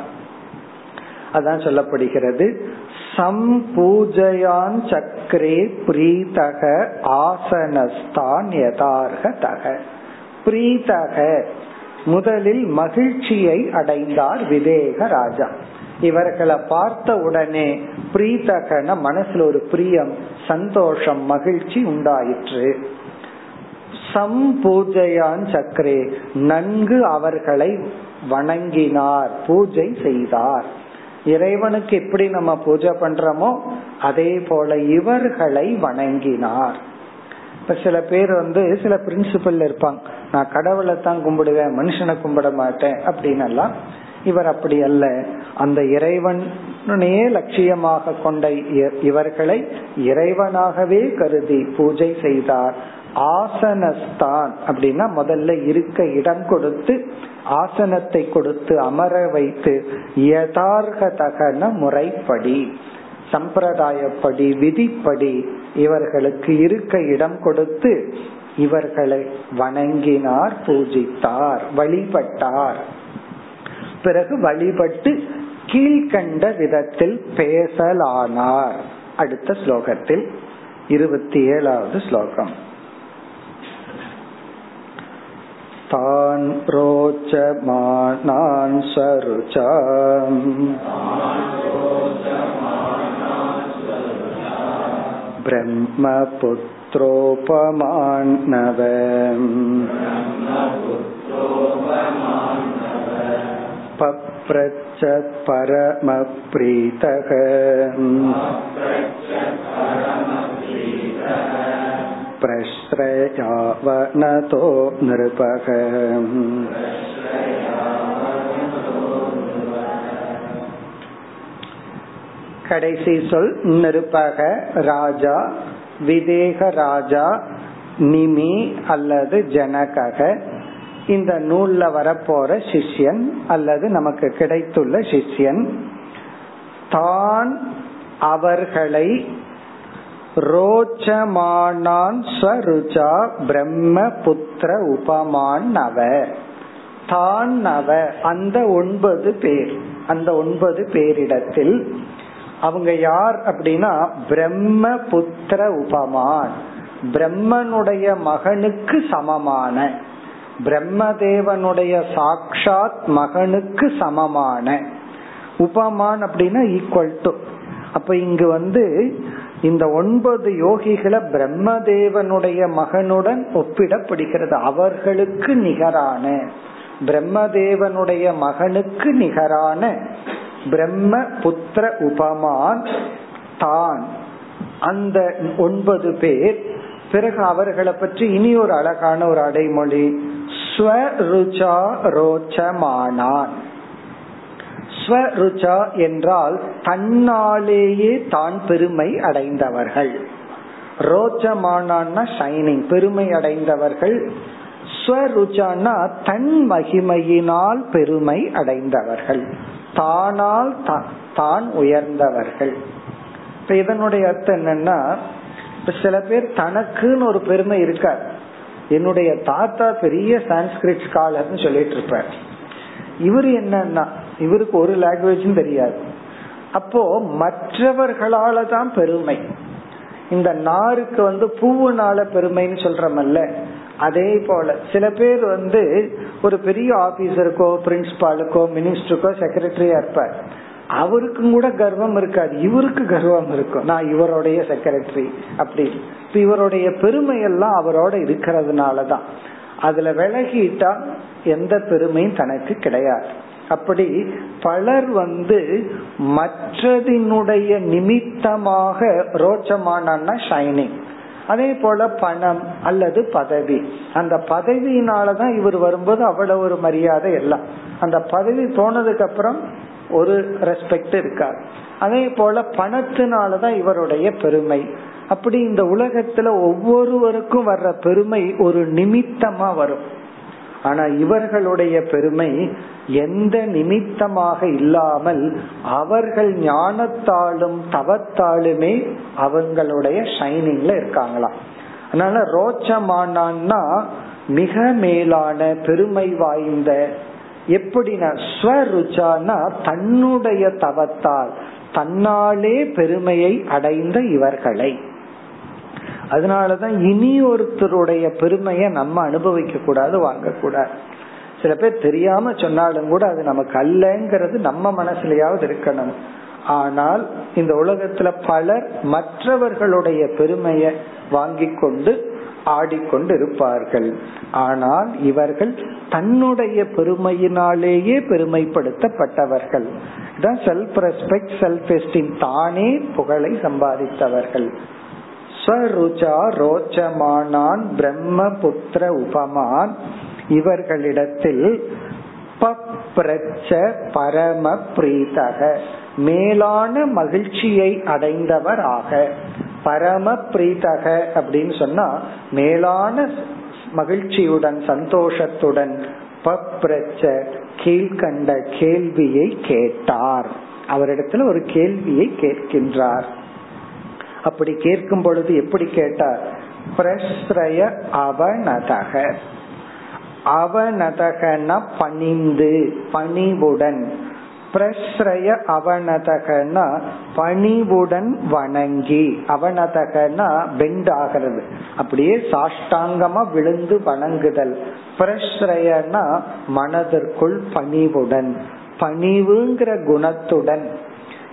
அதான் சொல்லப்படுகிறது. சம் பூஜையான் சக்கரே பிரீதக ஆசனஸ்தான் யதார்கதக. பிரீதக முதலில் மகிழ்ச்சியை அடைந்தார் விவேக ராஜா. இவர்களை பார்த்த உடனே பிரீதகன மனசுல ஒரு பிரியம் சந்தோஷம் மகிழ்ச்சி உண்டாயிற்று. சம்பூஜையான் சக்கரே நன்கு அவர்களை வணங்கினார் பூஜை செய்தார். இறைவனுக்கு எப்படி நம்ம பூஜை பண்றோமோ அதே போல இவர்களை வணங்கினார். இப்ப சில பேர் வந்து சில பிரின்சிபல் இருப்பாங்க. நான் கடவுளை தான் கும்பிடுவேன் மனுஷனை கும்பிட மாட்டேன் அப்படின்னு எல்லாம் இவர் அப்படி அல்ல. அந்த இறைவனையே லட்சியமாக கொண்ட இவர்களை இறைவனாகவே கருதி பூஜை செய்தார். ஆசனஸ்தான் அப்படின்னா முதல்ல இருக்க இடம் கொடுத்து ஆசனத்தை கொடுத்து அமர வைத்து யதார்கதகன முறைப்படி சம்பிரதாயப்படி விதிப்படி இவர்களுக்கு இருக்க இடம் கொடுத்து இவர்களை வணங்கினார் பூஜித்தார் வழிபட்டார். பிறகு வழிபட்டு கீழ்கண்ட விதத்தில் பேசலானார் அடுத்த ஸ்லோகத்தில் இருபத்தி ஏழாவது ஸ்லோகம் तान् रोचमानान् सरुचाम् ब्रह्मपुत्रोपमान्नव पप्रच्छ परमप्रीतः प्रश्रयावनतो नृपः கடைசி சொல் நிருபக ராஜா விதேக ராஜா நிமி அல்லது ஜனகக இந்த நூல்ல வரப்போற சிஷ்யன் அல்லது நமக்கு கிடைத்துள்ள சிஷ்யன் தான் அவர்களை ரோச்சமானான் ஸ்வருஜா பிரம்ம புத்திர உபமான் நவ. தான் நவ. அந்த ஒன்பது பேர். அந்த ஒன்பது பேரிடத்தில் அவங்க யார் அப்படின்னா பிரம்ம புத்திர உபமான். பிரம்மனுடைய மகனுக்கு சமமான. பிரம்மதேவனுடைய சாக்ஷாத் மகனுக்கு சமமான. உபமான் அப்படின்னா ஈக்குவல் டு அப்ப இங்கு வந்து இந்த ஒன்பது யோகிகளை பிரம்மதேவனுடைய மகனுடன் ஒப்பிடப்படுகிறது. அவர்களுக்கு நிகரான பிரம்மதேவனுடைய மகனுக்கு நிகரான பிரம்ம புத்திர உபமான் தான். அந்த ஒன்பது பேர் பிறகு அவர்களை பற்றி இனி ஒரு அழகான ஒரு அடைமொழி ஸ்வருச்சா ரோச்சமானான் ஸ்வருச்சா என்றால் தன்னாலேயே தான் பெருமை அடைந்தவர்கள். ரோச்சமானான்னா ஷைனிங் பெருமை அடைந்தவர்கள். ஸ்வருச்சான்னா தன் மகிமையினால் பெருமை அடைந்தவர்கள். தானால் தான் உயர்ந்தவர்கள். இப்ப இதனுடைய அர்த்தம் என்னன்னா இப்ப சில பேர் தனக்குன்னு ஒரு பெருமை இருக்கார் என்னுடைய தாத்தா பெரிய சான்ஸ்கிரிட் ஸ்காலர்னு சொல்லிட்டு இருப்பார். இவர் என்னன்னா இவருக்கு ஒரு லாங்குவேஜும் தெரியாது. அப்போ மற்றவர்களால தான் பெருமை. இந்த நாருக்கு வந்து பூவுனால பெருமைன்னு சொல்றமல்ல அதே போல சில பேர் வந்து ஒரு பெரிய ஆபீசருக்கோ பிரின்சிபாலுக்கோ மினிஸ்டருக்கோ செக்ரட்டரியா இருப்பார். அவருக்கும் கூட கர்வம் இருக்காது. இவருக்கு கர்வம் இருக்கும். நான் இவருடைய செக்ரட்டரி அப்படி. இவருடைய பெருமை எல்லாம் அவரோட இருக்கிறதுனாலதான். அதுல விலகிட்டா எந்த பெருமையும் தனக்கு கிடையாது. அப்படி பலர் வந்து மற்றதினுடைய நிமித்தமாக ரோச்சமானா ஷைனிங் அதே போல பணம் அல்லது பதவி. அந்த பதவியினாலதான் இவர் வரும்போது அவ்வளவு ஒரு மரியாதை எல்லாம். அந்த பதவி போனதுக்கு அப்புறம் ஒரு ரெஸ்பெக்ட் இருக்காது அதே போல பணத்தினாலதான் இவருடைய பெருமை. அப்படி இந்த உலகத்துல ஒவ்வொருவருக்கும் வர்ற பெருமை ஒரு நிமித்தமா வரும். ஆனா இவர்களுடைய பெருமை எந்த நிமித்தமாக இல்லாமல் அவர்கள் ஞானத்தாலும் தவத்தாலுமே அவங்களுடைய ஷைனிங்ல இருக்காங்களாம் அதனால ரோச்சமானான்னா மிக மேலான பெருமை வாய்ந்த எப்படின்னா ஸ்வருச்சானா தன்னுடைய தவத்தால் தன்னாலே பெருமையை அடைந்த இவர்களை. அதனாலதான் இனி ஒருத்தருடைய பெருமைய நம்ம அனுபவிக்க கூடாது வாங்க கூடாது சில பேர் தெரியாம சொன்னாலும் கூட அது நமக்கு அல்லங்கிறது நம்ம மனசுலயாவது இருக்கணும். ஆனால் இந்த உலகத்துல பலர் மற்றவர்களுடைய பெருமையை வாங்கி கொண்டு ஆடிக்கொண்டு இருப்பார்கள் ஆனால் இவர்கள் தன்னுடைய பெருமையினாலேயே பெருமைப்படுத்தப்பட்டவர்கள். செல்ஃப் ரெஸ்பெக்ட் செல்ஃப் எஸ்டீம் தானே புகழை சம்பாதித்தவர்கள். ஸ்வருச்சா ரோச்சமானான் பிரம்ம புத்திர உபமான். இவர்களிடத்தில் பப்ரச்ச பரம பிரீதக மேலான மகிழ்ச்சியை அடைந்தவர் ஆக பரம பிரீதக அப்படின்னு சொன்னா மேலான மகிழ்ச்சியுடன் சந்தோஷத்துடன் பப்ரச்ச கீழ்கண்ட கேள்வியை கேட்டார். அவரிடத்துல ஒரு கேள்வியை கேட்கின்றார். அப்படி கேட்கும் பொழுது எப்படி கேட்டார்? பிரஸ்ரய அவனதக அவனதகன பணிந்து பணிவுடன். பிரஸ்ரய அவனதகனா பணிவுடன் வணங்கி. அவனதகனா பெண்ட் ஆகிறது. அப்படியே சாஷ்டாங்கமா விழுந்து வணங்குதல். பிரஸ்ரயனா மனதிற்குள் பணிவுடன். பணிவுங்கிற குணத்துடன்.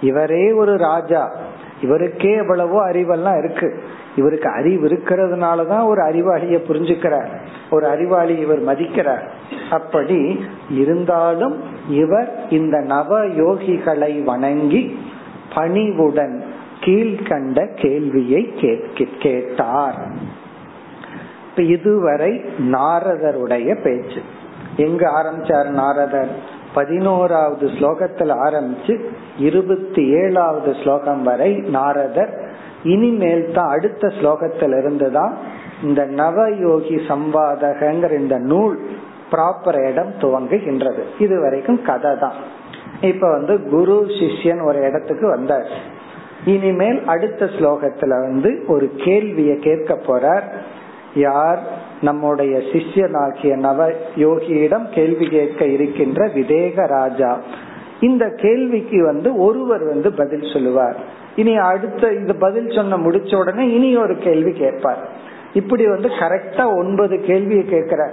இவரே ஒரு ராஜா. இவருக்கே எவ்வளவோ அறிவெல்லாம் இருக்கு. இவருக்கு அறிவு இருக்கிறதுனாலதான் ஒரு அறிவாளிய புரிஞ்சுக்கிறார். ஒரு அறிவாளி இவர் மதிக்கிறார். அப்படி இருந்தாலும் இவர் இந்த நவ யோகிகளை வணங்கி பணிவுடன் கீழ்கண்ட கேள்வியை கேட்டார். இதுவரை நாரதருடைய பேச்சு. எங்க ஆரம்பிச்சார் நாரதர்? பதினோராவது ஸ்லோகத்தில் ஆரம்பிச்சு இருபத்தி ஏழாவது ஸ்லோகம் வரை நாரதர் இனிமேல் தான் அடுத்த ஸ்லோகத்திலிருந்து இருந்துதான் இந்த நவயோகி சம்பாதகங்கிற இந்த நூல் ப்ராப்பர் இடம் துவங்குகின்றது. இது வரைக்கும் கதை தான் இப்ப வந்து குரு சிஷ்யன் ஒரு இடத்துக்கு வந்தார். இனிமேல் அடுத்த ஸ்லோகத்துல வந்து ஒரு கேள்வியை கேட்க போறார். யார்? நம்முடைய சிஷ்யனாகிய நவ யோகியிடம் கேள்வி கேட்க இருக்கின்ற விதேக ராஜா. இந்த கேள்விக்கு வந்து ஒருவர் வந்து பதில் சொல்லுவார். இனி அடுத்த இந்த பதில் சொன்ன முடிச்ச உடனே இனி ஒரு கேள்வி கேட்பார். இப்படி வந்து கரெக்டா ஒன்பது கேள்வியை கேட்கிற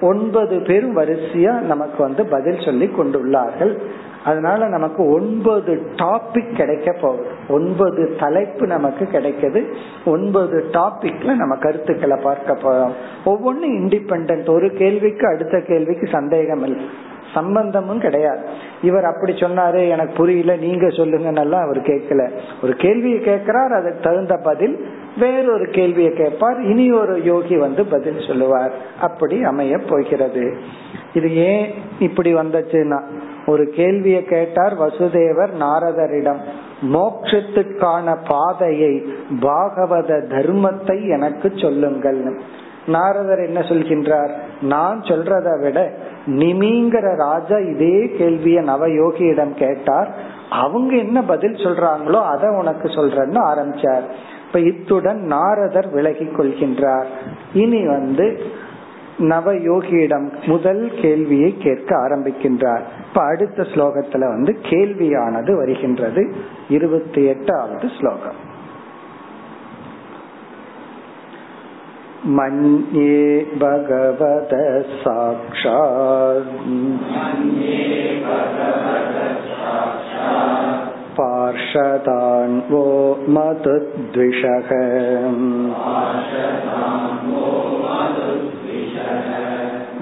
ஒன்பது பேரும் வரிசையா நமக்கு வந்து பதில் சொல்லி கொண்டுள்ளார்கள். அதனால நமக்கு ஒன்பது டாபிக் கிடைக்க போகுது. ஒன்பது தலைப்பு நமக்கு கிடைக்குது. ஒன்பது டாபிக்ல நம்ம கருத்துக்களை பார்க்க போறோம். ஒவ்வொன்றும் இண்டிபெண்ட் ஒரு கேள்விக்கு அடுத்த கேள்விக்கு சந்தேகம் இல்லை சம்பந்தமும் கிடையாது. இவர் அப்படி சொன்னாரு எனக்கு புரியல நீங்க சொல்லுங்க அவர் கேட்கல. ஒரு கேள்வியை கேட்கிறார் அதுக்கு தகுந்த பதில் வேறொரு கேள்வியை கேட்பார். இனி ஒரு யோகி வந்து பதில் சொல்லுவார். அப்படி அமைய போகிறது. இது ஏன் இப்படி வந்துச்சுன்னா ஒரு கேள்வியை கேட்டார் வசுதேவர் நாரதரிடம் மோட்சத்துக்கான பாதையை பாகவத தர்மத்தை எனக்கு சொல்லுங்கள் நாரதர் என்ன சொல்கின்றார் நான் சொல்றதை விட நிமிங்கிற ராஜா இதே கேள்விய நவயோகியிடம் கேட்டார். அவங்க என்ன பதில் சொல்றாங்களோ அதை உனக்கு சொல்றேன்னு ஆரம்பிச்சார். இப்ப இத்துடன் நாரதர் விலகி கொள்கின்றார். இனி வந்து நவயோகியிடம் முதல் கேள்வியை கேட்க ஆரம்பிக்கின்றார். இப்ப அடுத்த ஸ்லோகத்துல வந்து கேள்வியானது வருகின்றது. இருபத்தி எட்டாவது ஸ்லோகம். मन्ये भगवत साक्षात्। पार्षदान्वो मतद्विषः।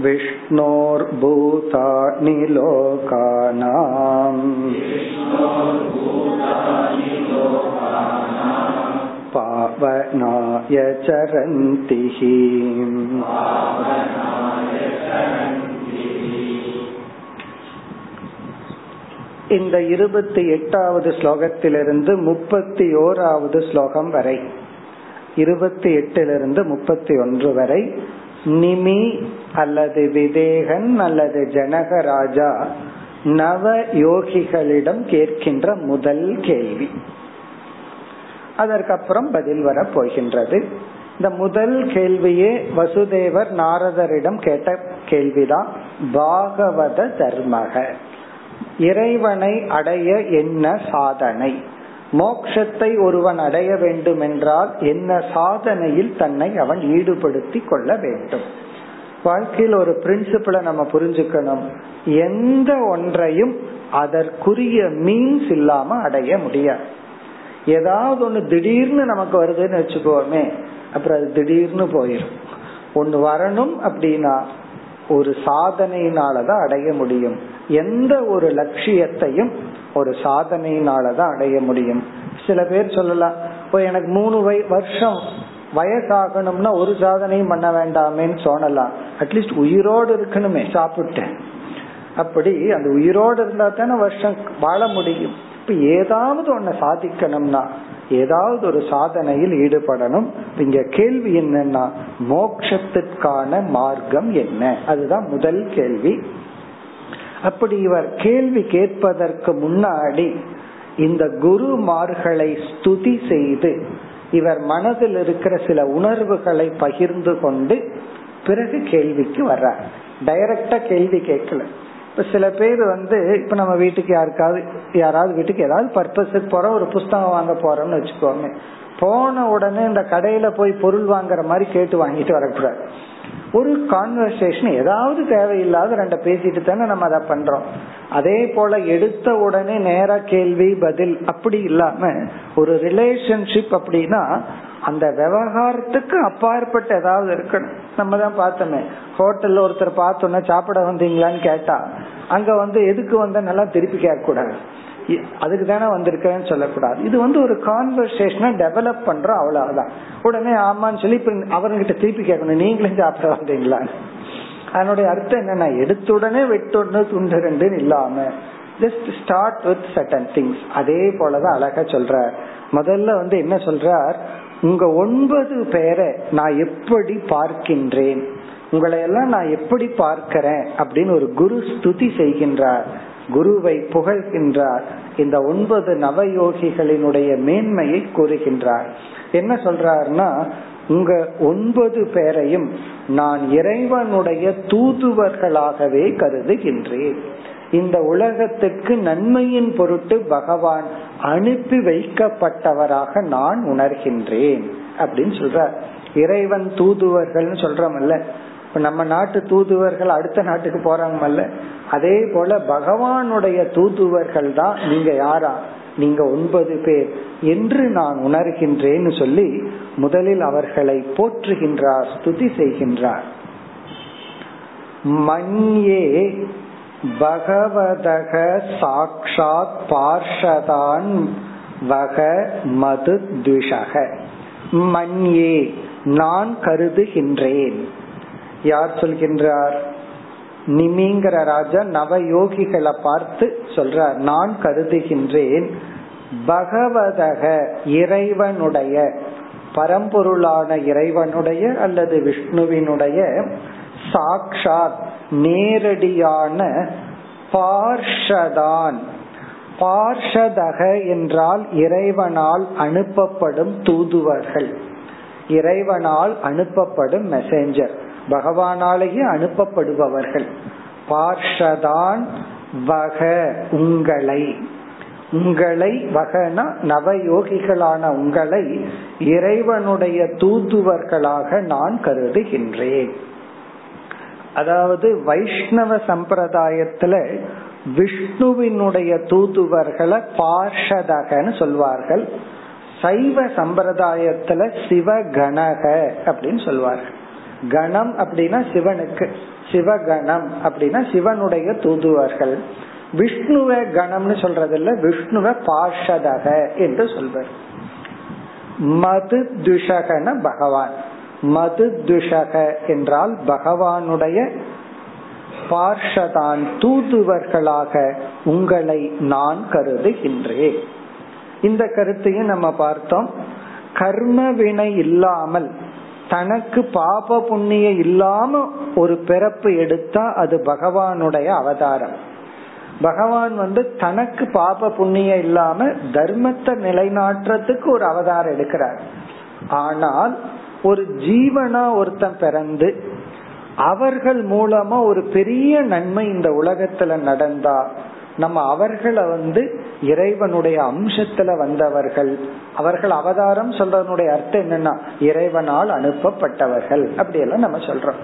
विष्णोर्भूतानि लोकानाम्। पावनाय चरन्ति இந்த இருபத்தி எட்டாவது ஸ்லோகத்திலிருந்து முப்பத்தி ஓராவது ஸ்லோகம் வரை இருபத்தி எட்டிலிருந்து முப்பத்தி ஒன்று வரை நிமி அல்லது விதேகன் அல்லது ஜனகராஜா நவ யோகிகளிடம் கேட்கின்ற முதல் கேள்வி அதற்கப்புறம் பதில் வர போகின்றது. இந்த முதல் கேள்வியே வசுதேவர் நாரதரிடம் கேட்ட கேள்விதான். பாகவத தர்மக. இறைவனை அடைய என்ன சாதனை? மோக்ஷத்தை ஒருவன் அடைய வேண்டும் என்றால் என்ன சாதனையில் தன்னை அவன் ஈடுபடுத்தி கொள்ள வேண்டும்? வாழ்க்கையில் ஒரு பிரின்சிபலை நம்ம புரிஞ்சுக்கணும். எந்த ஒன்றையும் அதற்குரிய மீன்ஸ் இல்லாம அடைய முடியாது. ஏதாவது ஒண்ணு திடீர்னு நமக்கு வருதுன்னு வச்சுக்கோமே அப்புறம் அது திடீர்னு போயிடும் ஒண்ணு வரணும் அப்படின்னா ஒரு சாதனையினாலதான் அடைய முடியும். எந்த ஒரு லட்சியத்தையும் ஒரு சாதனையினாலதான் அடைய முடியும். சில பேர் சொல்லலாம் இப்போ எனக்கு மூணு வருஷம் வயசாகணும்னா ஒரு சாதனையும் பண்ண வேண்டாமேன்னு சொன்னலாம் அட்லீஸ்ட் உயிரோடு இருக்கணுமே சாப்பிட்டேன். அப்படி அந்த உயிரோடு இருந்தா தானே வருஷம் வாழ முடியும். இப்ப ஏதாவது ஒன்ன சாதிக்கணும்னா ஏதாவது ஒரு சாதனையில் ஈடுபடணும். இங்க கேள்வி என்னன்னா மோக்ஷத்திற்கான மார்க்கம் என்ன? அதுதான் முதல் கேள்வி. அப்படி இவர் கேள்வி கேட்பதற்கு முன்னாடி இந்த குருமார்களை ஸ்துதி செய்து இவர் மனதில் இருக்கிற சில உணர்வுகளை பகிர்ந்து கொண்டு பிறகு கேள்விக்கு வர்றார். டைரக்டா கேள்வி கேட்கல. இப்ப சில பேர் வந்து இப்ப நம்ம வீட்டுக்கு யாருக்காவது யாராவது வீட்டுக்கு ஏதாவது பர்பஸுக்கு போறோம் ஒரு புஸ்தகம் வாங்க போறோம்னு வச்சுக்கோங்க போன உடனே இந்த கடையில போய் பொருள் வாங்குற மாதிரி கேட்டு வாங்கிட்டு வரக்கூடாது. ஒரு கான்வர்சேஷன் ஏதாவது தேவையில்லாத ரெண்ட பேசிட்டு தானே நம்ம அதை பண்றோம். அதே போல எடுத்த உடனே நேர கேள்வி பதில் அப்படி இல்லாம ஒரு ரிலேஷன்ஷிப் அப்படின்னா அந்த விவகாரத்துக்கு அப்பாற்பட்ட ஏதாவது இருக்கணும். நம்ம தான் பார்த்தோமே. ஹோட்டல்ல ஒருத்தர் பார்த்தோன்னா சாப்பிட வந்தீங்களான்னு கேட்டா அங்க வந்து எதுக்கு வந்த நல்லா திருப்பி கேட்க கூடாது அதுக்கு தானே வந்திருக்கேன்னு சொல்லக்கூடாது. இது வந்து ஒரு கான்வர்சேஷனை டெவலப் பண்றோம் அவ்வளவுதான். உடனே ஆமான்னு சொல்லி இப்ப அவர்கிட்ட திருப்பி கேட்கணும். நீங்களும் சாப்பிட வந்தீங்களா? அதனுடைய அர்த்தம் என்னன்னா எடுத்த உடனே வெட்டொன்னு துண்டு ரெண்டுன்னு இல்லாம just start with certain things அதே போலதான் அழகா சொல்ற முதல்ல வந்து என்ன சொல்றார்? உங்க ஒன்பது பேரை நான் எப்படி பார்க்கின்றேன்? உங்களை எல்லாம் நான் எப்படி பார்க்கிறேன்? அப்படின்னு ஒரு குரு ஸ்துதி செய்கின்றார் குருவை புகழ்கின்றார் இந்த ஒன்பது நவயோகிகளினுடைய மேன்மையை கூறுகின்றார். என்ன சொல்றாருன்னா உங்க ஒன்பது பேரையும் நான் இறைவனுடைய தூதுவர்களாகவே கருதுகின்றேன். இந்த உலகத்துக்கு நன்மையின் பொருட்டு பகவான் அனுப்பி வைக்கப்பட்டவராக நான் உணர்கின்றேன் அப்படின்னு சொல்ற இறைவன் தூதுவர்கள் சொல்றமல்ல. இப்ப நம்ம நாட்டு தூதுவர்கள் அடுத்த நாட்டுக்கு போறாங்கல்ல அதே போல பகவானுடைய தூதுவர்கள் தான் நீங்க யாரா? நீங்க ஒன்பது பேர் என்று நான் உணர்கின்றேன்னு சொல்லி முதலில் அவர்களை போற்றுகின்றார் ஸ்துதி செய்கின்றார். மன்யே பகவதக சாக்ஷாத் பார்ஷதான் வக மது துஷக. மன்யே நான் கருதுகின்றேன். யார் சொல்கின்றார்? நிமிங்கிற ராஜா நவ யோகிகளை பார்த்து சொல்றார் நான் கருதுகின்றேன். பகவதக இறைவனுடைய பரம்பொருளான இறைவனுடைய அல்லது விஷ்ணுவினுடைய சாக்ஷாத் நேரடியான பார்ஷதான். பார்ஷதக என்றால் இறைவனால் அனுப்பப்படும் தூதுவர்கள். இறைவனால் அனுப்பப்படும் மெசேஞ்சர் பகவானாலேயே அனுப்பப்படுபவர்கள். பார்ஷதான் வக உங்களை. உங்களை வகனா நவயோகிகளான உங்களை இறைவனுடைய தூதுவர்களாக நான் கருதுகின்றேன். அதாவது வைஷ்ணவ சம்பிரதாயத்துல விஷ்ணுவினுடைய தூதுவர்களை பார்ஷதகன்னு சொல்வார்கள். சைவ சம்பிரதாயத்துல சிவகணக அப்படின்னு சொல்வார்கள். கணம் அப்படின்னா சிவனுக்கு சிவகணம் அப்படின்னா சிவனுடைய தூதுவர்கள். விஷ்ணுவ கணம்னு சொல்றது இல்ல விஷ்ணுவ பார்ஷதக என்று சொல்வர். மது துஷகன பகவான். மது துஷக என்றால் பகவானுடைய பார்ஷதான் தூதுவர்களாக உங்களை நான் கருதுகின்றேன். இந்த கருத்தையும் நம்ம பார்த்தோம். கர்ம வினை இல்லாமல் தனக்கு பாப புண்ணிய இல்லாம ஒரு பிறப்பு எடுத்தா அது பகவானுடைய அவதாரம். பகவான் வந்து தனக்கு பாப புண்ணிய இல்லாம தர்மத்தை நிலைநாட்டுறதுக்கு ஒரு அவதாரம் எடுக்கிறார். ஆனால் ஒரு ஜீவனா ஒருத்தன் பிறந்து அவர்கள் மூலமா ஒரு பெரிய நன்மை இந்த உலகத்துல நடந்தா நம்ம அவர்களை வந்து இறைவனுடைய அம்சத்துல வந்தவர்கள் அவர்கள் அவதாரம் சொல்றதனுடைய அர்த்தம் என்னன்னா இறைவனால் அனுப்பப்பட்டவர்கள் அப்படி எல்லாம் நம்ம சொல்றோம்.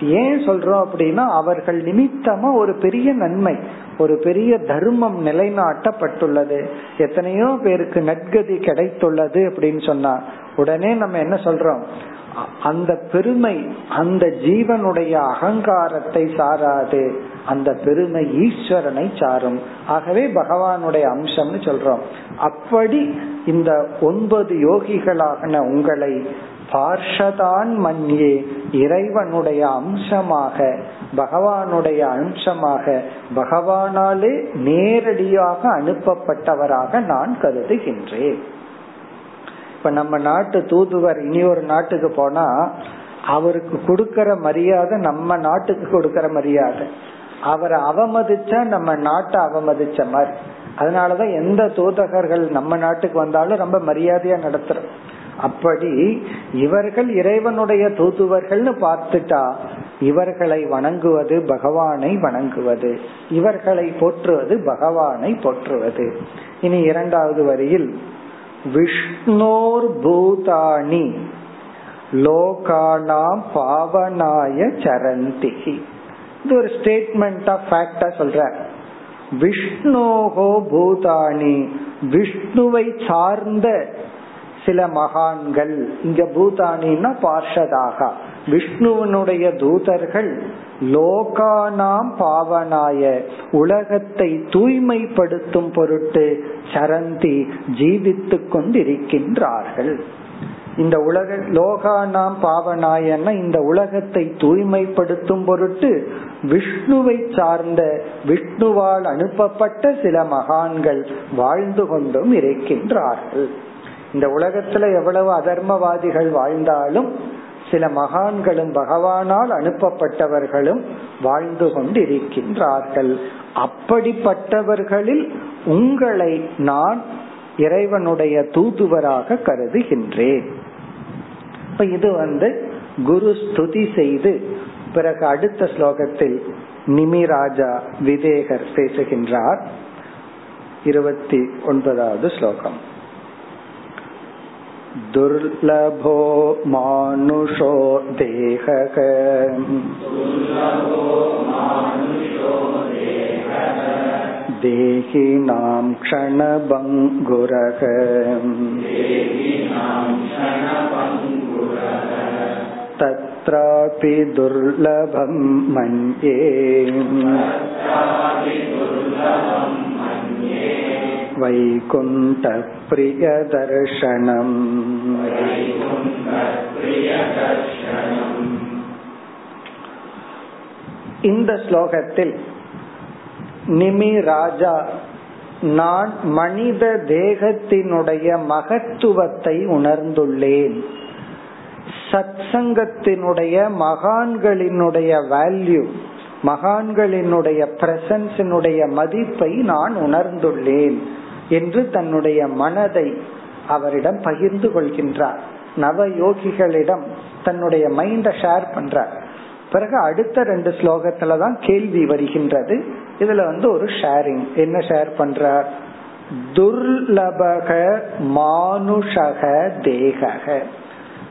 ஏன் சொல்றோம் அப்படின்னா அவர்கள் நிமித்தமா ஒரு பெரிய நன்மை ஒரு பெரிய தர்மம் நிலைநாட்டப்பட்டுள்ளது. எத்தனையோ பேருக்கு நற்கதி கிடைத்துள்ளது அப்படின்னு சொன்னா உடனே நம்ம என்ன சொல்றோம்? அந்த பெருமை அந்த ஜீவனுடைய அகங்காரத்தை சாராது. அந்த பெருமை ஈஸ்வரனை சாரும். ஆகவே பகவானுடைய அம்சம்னு சொல்றோம். அப்படி இந்த ஒன்பது யோகிகளாகன உங்களை பார்ஷதான் மன்யே இறைவனுடைய அம்சமாக பகவானுடைய அம்சமாக பகவானாலே நேரடியாக அனுப்பப்பட்டவராக நான் கருதுகின்றேன். இப்ப நம்ம நாட்டு தூதுவர் இனி ஒரு நாட்டுக்கு போனா அவருக்கு கொடுக்கற மரியாதை நம்ம நாட்டுக்கு கொடுக்கற மரியாதை. அவரை அவமதிச்சா நம்ம நாட்டை அவமதிச்ச மாதிரி. அதனாலதான் எந்த தூதகர்கள் நம்ம நாட்டுக்கு வந்தாலும் ரொம்ப மரியாதையா நடத்துறோம். அப்படி இவர்கள் இறைவனுடைய தூதுவர்கள்னு பார்த்துட்டா இவர்களை வணங்குவது பகவானை வணங்குவது. இவர்களை போற்றுவது பகவானை போற்றுவது. இனி இரண்டாவது வரியில் விஷ்ணோர் பூதானி லோகானாம் பாவனாய சரந்தி. இது ஒரு ஸ்டேட்மெண்ட் ஆஃப் ஃபேக்டா சொல்ற விஷ்ணோகோ பூதானி விஷ்ணுவை சார்ந்த சில மகான்கள் இங்க பூதானின்னா பார்ஷதாக. விஷ்ணுவனுடைய தூதர்கள் லோகானாம் பாவனாய உலகத்தை தூய்மைப்படுத்தும் பொருட்டு சரந்தி ஜீவித்துக் கொண்டிருக்கின்றார்கள். இந்த உலக லோகானாம் பாவனாயன்னா இந்த உலகத்தை தூய்மைப்படுத்தும் பொருட்டு விஷ்ணுவை சார்ந்த விஷ்ணுவால் அனுப்பப்பட்ட சில மகான்கள் வாழ்ந்து கொண்டும் இருக்கின்றார்கள். இந்த உலகத்துல எவ்வளவு அதர்மவாதிகள் வாழ்ந்தாலும் சில மகான்களும் பகவானால் அனுப்பப்பட்டவர்களும் வாழ்ந்து கொண்டிருக்கின்றார்கள். அப்படிப்பட்டவர்களில் உங்களை நான் இறைவனுடைய தூதுவராக கருதுகின்றேன். இப்ப இது வந்து குரு ஸ்துதி செய்து பிறகு அடுத்த ஸ்லோகத்தில் நிமிராஜா விதேகர் பேசுகின்றார். இருபத்தி ஒன்பதாவது ஸ்லோகம். दुर्लभो मानुषो देहः देहिनां क्षणभङ्गुरः तत्रापि दुर्लभं मन्ये। वैकुण्ठप्रियदर्शनम् இந்த ஸ்லோகத்தில் நிமி ராஜா நான் மனித தேகத்தினுடைய மகத்துவத்தை உணர்ந்துள்ளேன் சத்சங்கத்தினுடைய மகான்களினுடைய வேல்யூ மகான்களினுடைய பிரசன்ஸினுடைய மதிப்பை நான் உணர்ந்துள்ளேன் என்று தன்னுடைய மனதை அவரிடம் பகிர்ந்து கொள்கின்றார். நவ யோகிகளிடம் தன்னுடைய மைண்ட ஷேர் பண்றார். பிறகு அடுத்த ரெண்டு ஸ்லோகத்துல தான் கேள்வி வருகின்றது. இதுல வந்து ஒரு ஷேரிங் என்ன ஷேர் பண்றார்? துர்லபக மானுஷக தேகக.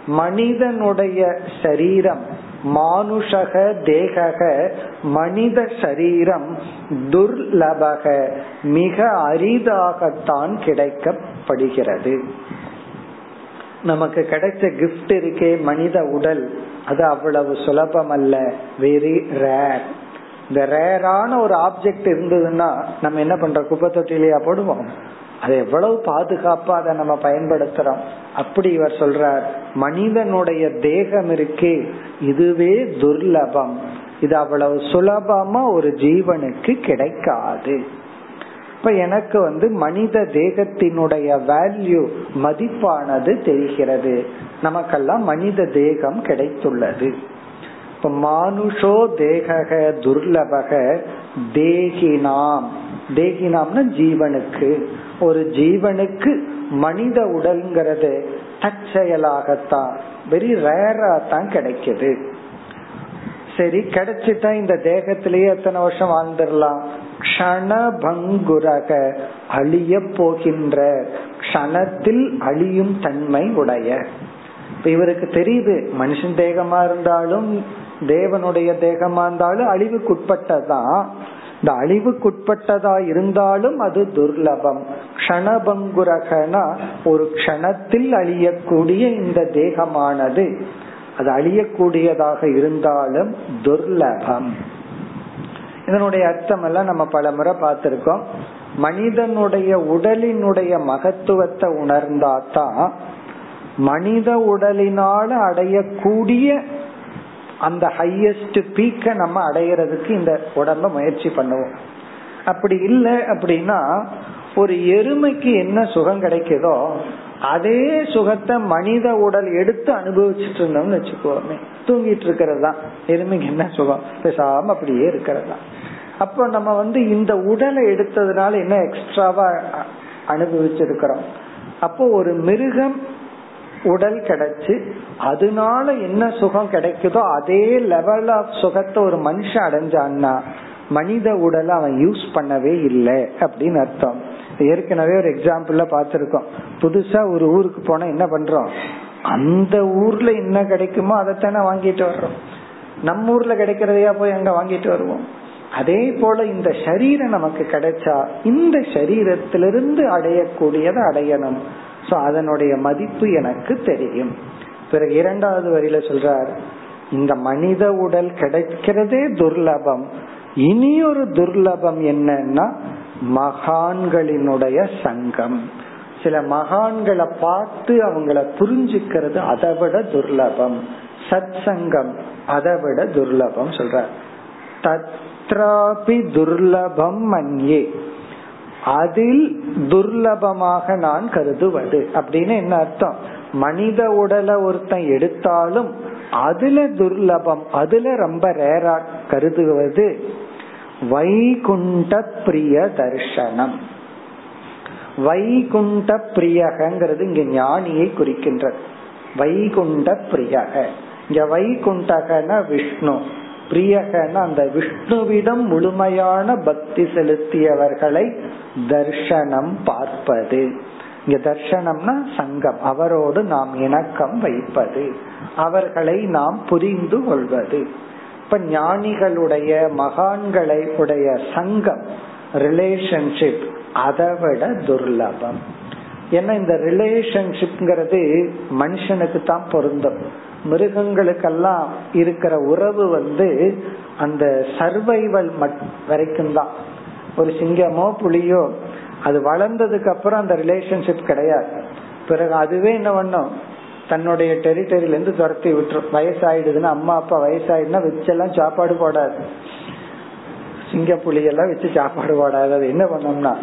மனிதனுடைய சரீரம் மானுஷக தேகக மனித சரீரம் துர்லபக மிக அரிதாகத்தான் கிடைக்கப்படுகிறது. நமக்கு கிடைச்ச கிஃப்ட் இருக்கே மனித உடல். அது அவ்வளவு சுலபம் அல்ல வெரி ரேர் இந்த ரேரான ஒரு ஆப்ஜெக்ட் இருந்ததுன்னா நம்ம என்ன பண்றோம்? குப்பை தொட்டிலேயா போடுவோம்? அது எவ்வளவு பாதுகாப்பா அதை நம்ம பயன்படுத்துறோம். அப்படி இவர் சொல்றார் மனிதனுடைய தேகம் இருக்கே இதுவே துர்லபம். இது அவ்வளவு சுலபமா ஒரு ஜீவனுக்கு கிடைக்காது. இப்ப எனக்கு வந்து மனித தேகத்தினுடைய வேல்யூ மதிப்பானது தெரிகிறது. நமக்கெல்லாம் மனித தேகம் கிடைத்துள்ளது. இப்ப மானுஷோ தேக துர்லபக தேகினாம். தேகினாம்னா ஜீவனுக்கு. ஒரு ஜீவனுக்கு மனித உடல்ங்கிறது தற்செயலாகத்தான் வெரி ரேரா தான் கிடைக்குது. சரி கிடைச்சிட்டா இந்த தேகத்திலேயே எத்தனை வருஷம் வாழ்ந்துடலாம்? க்ஷணபங்குரக அழிய போகின்ற க்ஷணத்தில் அழியும் தன்மை உடைய. இப்ப இவருக்கு தெரியுது மனுஷன் தேகமா இருந்தாலும் தேவனுடைய தேகமா இருந்தாலும் அழிவுக்குட்பட்டதான். இந்த அழிவுக்குட்பட்டதா இருந்தாலும் அது துர்லபம். க்ஷணபங்குரகனா ஒரு க்ஷணத்தில் அழியக்கூடிய இந்த தேகமானது. அது அழியக்கூடியதாக இருந்தாலும் துர்லபம். இதனுடைய அர்த்தம் எல்லாம் நம்ம பல முறை பார்த்திருக்கோம். மனிதனுடைய உடலினுடைய மகத்துவத்தை உணர்ந்தாதான் மனித உடலினால அடையக்கூடிய அந்த ஹையஸ்ட் பீக்க நம்ம அடையிறதுக்கு இந்த உடம்ப முயற்சி பண்ணுவோம். அப்படி இல்லை அப்படின்னா ஒரு எருமைக்கு என்ன சுகம் கிடைக்குதோ அதே சுகத்தை மனித உடல் எடுத்து அனுபவிச்சுட்டு இருந்தோம்னு வச்சுக்கோமே. தூங்கிட்டு இருக்கிறது தான். எருமைக்கு என்ன சுகம்? பேசாம அப்படியே இருக்கிறது தான். அப்போ நம்ம வந்து இந்த உடலை எடுத்ததுனால என்ன எக்ஸ்ட்ராவா அனுபவிச்சிருக்கிறோம்? அப்போ ஒரு மிருகம் உடல் கிடைச்சு அதனால என்ன சுகம் கிடைக்குதோ அதே லெவல் ஆஃப் சுகத்தை ஒரு மனுஷன் அடைஞ்சான்னா மனித உடலை அவன் யூஸ் பண்ணவே இல்லை அப்படின்னு அர்த்தம். ஏற்கனவே ஒரு எக்ஸாம்பிள்ல பாத்திருக்கோம் புதுசா ஒரு ஊருக்கு போனா என்ன பண்றோம்? அந்த ஊர்ல என்ன கிடைக்குமோ அதைத்தானே வாங்கிட்டு வர்றோம். நம்ம ஊர்ல கிடைக்கிறதையா போய் அங்க வாங்கிட்டு வருவோம். அதே போல இந்த சரீரம் நமக்கு கிடைச்சா இந்த சரீரத்திலிருந்து அடையக்கூடியதை அடையணும். சோ அதனுடைய மதிப்பு எனக்கு தெரியும். பிறகு இரண்டாவது வரியில சொல்றார் இந்த மனித உடல் கிடைக்கிறதே துர்லபம். இனி ஒரு துர்லபம் என்னன்னா மகான்களினுடைய சங்கம். சில மகான்களை பார்த்து அவங்கள புரிஞ்சுக்கிறது அதை விட துர்லபம். சத் சங்கம் அதை விட துர்லபம் சொல்ற தத்ராபி துர்லபம் மன்யே. அதில் துர்லபமாக நான் கருதுவது அப்படின்னு என்ன அர்த்தம்? மனித உடலை ஒருத்தன் எடுத்தாலும் அதுல துர்லபம் அதுல ரொம்ப ரேரா கருதுவது வைகுண்ட பிரிய தர்ஷனம் வைகுண்ட பிரியகங்கிறது இங்க ஞானியை குறிக்கின்றது. வைகுண்ட பிரியக. இங்க வைகுண்டகன விஷ்ணு. பிரியகன அந்த விஷ்ணுவிடம் முழுமையான பக்தி செலுத்தியவர்களை தர்ஷனம் பார்ப்பது. இங்க தர்ஷனம்னா சங்கம். அவரோடு நாம் இணக்கம் வைப்பது. அவர்களை நாம் புரிந்து கொள்வது. இப்ப ஞானிகளுடைய மகான்களை உடைய சங்கம் ரிலேஷன்ஷிப் அதை விட துர்லபம். ஏன்னா இந்த ரிலேஷன்ஷிப்ங்கிறது மனுஷனுக்கு தான் பொருந்தும். மிருகங்களுக்கெல்லாம் இருக்கிற உறவு வந்து அந்த சர்வைவல் வரைக்கும் தான் ஒரு சிங்கமோ புலியோ அது வளர்ந்ததுக்கு அப்புறம் அந்த ரிலேஷன்ஷிப் கிடையாது. பிறகு அதுவே என்ன பண்ணும்? தன்னுடைய டெரிட்டரியில இருந்து துரத்தி விட்டுரும். வயசாயிடுதுன்னா அம்மா அப்பா வயசாயிடுனா வச்செல்லாம் சாப்பாடு போடாது. சிங்க புலியெல்லாம் வச்சு சாப்பாடு போடாது. அது என்ன பண்ணோம்னா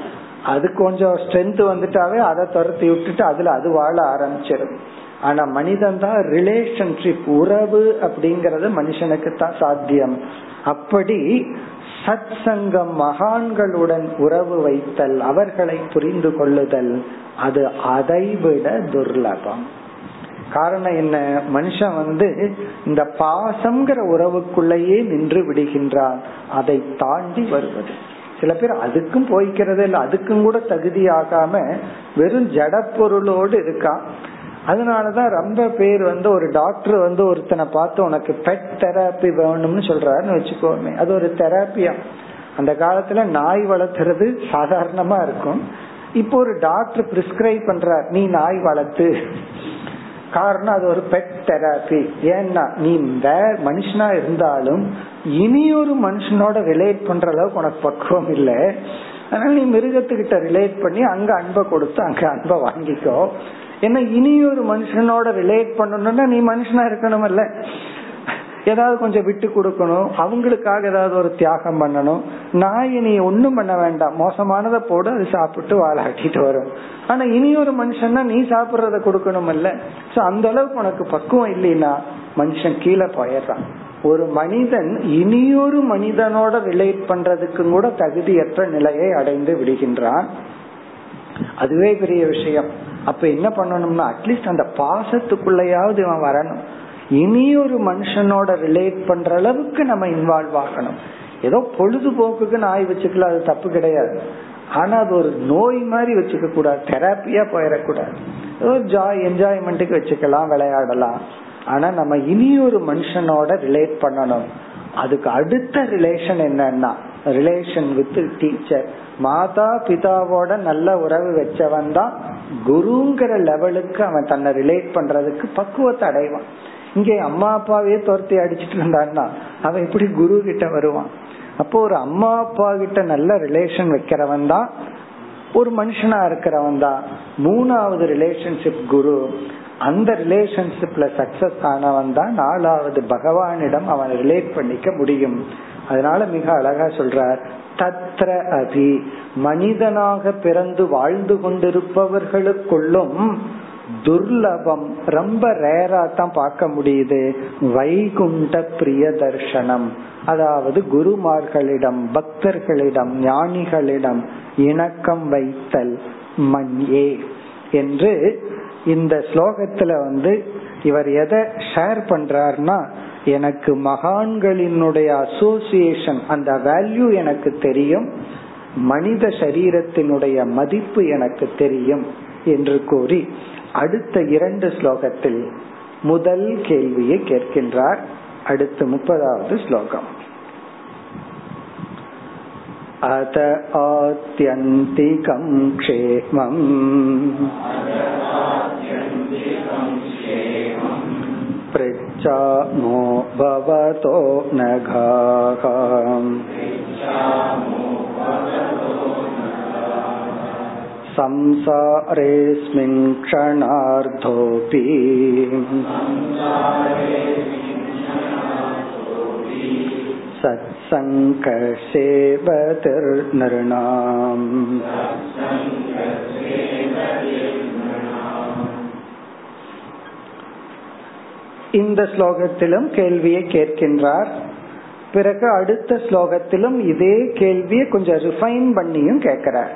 அது கொஞ்சம் ஸ்ட்ரென்த் வந்துட்டாவே அதை துரத்தி விட்டுட்டு அதுல அது வாழ ஆரம்பிச்சிடும். ஆனா மனிதன் தான் ரிலேஷன்ஷிப் உறவு அப்படிங்கறது மனுஷனுக்கு தான் சாத்தியம். அப்படி சத் சங்கம் மகான்களுடன் உறவு வைத்தல் அவர்களை புரிந்து கொள்ளுதல் அது அதைவிட துர்லபம். காரணம் என்ன? மனுஷன் வந்து இந்த பாசம்ங்கிற உறவுக்குள்ளேயே நின்று விடுகின்றான். அதை தாண்டி வருவது. சில பேர் அதுக்கும் போய்க்கிறது இல்லை அதுக்கும் கூட தகுதி ஆகாம வெறும் ஜட பொருளோடு இருக்கான். அதனாலதான் ரொம்ப பேர் வந்து ஒரு டாக்டர் வந்து ஒருத்தனை பார்த்து உனக்கு பெட் தெராப்பி வேணும்னு சொல்றாருன்னு வச்சுக்கோமே. அது ஒரு தெராப்பியா அந்த காலத்துல நாய் வளர்த்துறது சாதாரணமா இருக்கும். இப்போ ஒரு டாக்டர் பிரிஸ்கிரைப் பண்றார் நீ நாய் வளர்த்து. காரணம் அது ஒரு பெட் தெராப்பி ஏன்னா நீ இந்த மனுஷனா இருந்தாலும் இனி ஒரு மனுஷனோட ரிலேட் பண்ற அளவுக்கு உனக்கு பக்குவம் இல்லை. அதனால நீ மிருகத்துக்கிட்ட ரிலேட் பண்ணி அங்க அன்பை கொடுத்து அங்க அன்பை வாங்கிக்கோ. ஏன்னா இனி ஒரு மனுஷனோட ரிலேட் பண்ணணும்னா நீ மனுஷனா இருக்கணும் இல்ல ஏதாவது கொஞ்சம் விட்டு கொடுக்கணும். அவங்களுக்காக ஏதாவது ஒரு தியாகம் பண்ணணும். நாய் நீ ஒண்ணும் பண்ண வேண்டாம். மோசமானதை போடு அது சாப்பிட்டு வாழாட்டிட்டு வரும். ஆனா இனி ஒரு மனுஷன்னா நீ சாப்பிடுறத கொடுக்கணும் இல்ல சோ அந்த அளவுக்கு உனக்கு பக்குவம் இல்லைன்னா மனுஷன் கீழே போயிடுறான். ஒரு மனிதன் இனியொரு மனிதனோட ரிலேட் பண்றதுக்கு கூட தகுதியற்ற நிலையை அடைந்து விடுகின்றான். அதுவே பெரிய விஷயம். அப்ப என்ன பண்ணணும்னா அட்லீஸ்ட் அந்த பாசத்துக்குள்ளயாவது இவன் வரணும். இனி ஒரு மனுஷனோட ரிலேட் பண்ற அளவுக்கு நம்ம இன்வால்வ் ஆகணும். ஏதோ பொழுதுபோக்குக்கு நாய் வச்சுக்கலாம் அது தப்பு கிடையாது. ஆனா அது ஒரு நோய் மாதிரி வச்சுக்க கூடாது. தெராப்பியா போயிடக்கூடாது. ஏதோ ஜாய் என்ஜாய்மெண்ட்டுக்கு வச்சுக்கலாம் விளையாடலாம். ஆனா நம்ம இனி ஒரு மனுஷனோட ரிலேட் பண்ணணும். அதுக்கு அடுத்த ரிலேஷன் என்னன்னா ரிலேஷன் வித் டீச்சர் மாதா பிதாவோட நல்ல உறவு வச்சவன் தான் குருங்கிற லெவலுக்கு அவன் தன்னை ரிலேட் பண்றதுக்கு பக்குவத்தை அடைவான். இங்கே அம்மா அப்பாவே துரத்தி அடிச்சிட்டு இருந்தான்னா அவன் எப்படி குரு கிட்ட வருவான்? அப்போ ஒரு அம்மா அப்பா கிட்ட நல்ல ரிலேஷன் வைக்கிறவன் தான் ஒரு மனுஷனா இருக்கிறவன் தான். மூணாவது ரிலேஷன்ஷிப் குரு அந்த ரிலேஷன்ஷிப்ல சக்சஸ் ஆனவன் தான் நாலாவது பகவானிடம் அவன் ரிலேட் பண்ணிக்க முடியும். அதனால மிக அழகா சொல்றார் தத்ர அபி மனிதனாக பிறந்து வாழ்ந்து கொண்டிருப்பவர்களுக்குள்ளும் துர்லபம் ரொம்ப ரேரா தான் பார்க்க முடியுது. வைகுண்ட பிரிய தர்சனம் அதாவது குருமார்களிடம் பக்தர்களிடம் ஞானிகளிடம் இணக்கம் வைத்தல் மண்யே என்று இந்த ஸ்லோகத்துல வந்து இவர் எதை ஷேர் பண்றாருன்னா எனக்கு மகான்களினுடைய அசோசியேஷன் அந்த வேல்யூ எனக்கு தெரியும் மனித சரீரத்தினுடைய மதிப்பு எனக்கு தெரியும் என்று கூறி அடுத்த இரண்டு ஸ்லோகத்தில் முதல் கேள்வியை கேட்கின்றார் அடுத்த முப்பதாவது ஸ்லோகம் अत आत्यन्तिकं क्षेमम् पृच्छामो भवतो नघाः। संसारेऽस्मिन् क्षणार्धोऽपि सत्सङ्गसेवतिर्नृणाम्। இந்த ஸ்லோகத்திலும் கேள்வியை கேட்கின்றார். பிறகு அடுத்த ஸ்லோகத்திலும் இதே கேள்வியை கொஞ்சம் ரிஃபைன் பண்ணியும் கேட்கிறார்.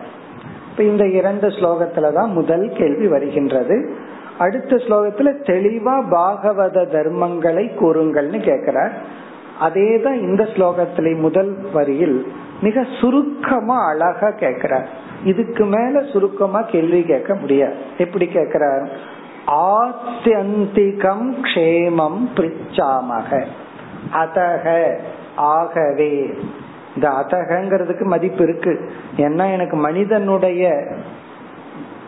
இப்ப இந்த இரண்டு ஸ்லோகத்துலதான் முதல் கேள்வி வருகின்றது. அடுத்த ஸ்லோகத்துல தெளிவா பாகவத தர்மங்களை கூறுங்கள்னு கேட்கிறார். அதே தான் இந்த ஸ்லோகத்திலே முதல் வரியில் மிக சுருக்கமா அழகா கேட்கிறார். இதுக்கு மேல சுருக்கமா கேள்வி கேட்க முடியாது. எப்படி கேட்கிறார்? ஆத்தியந்திகம் க்ஷேமம் பிரிச்சாமக. அதக ஆகவே. இந்த அதகங்கிறதுக்கு மதிப்பு இருக்கு. ஏன்னா எனக்கு மனிதனுடைய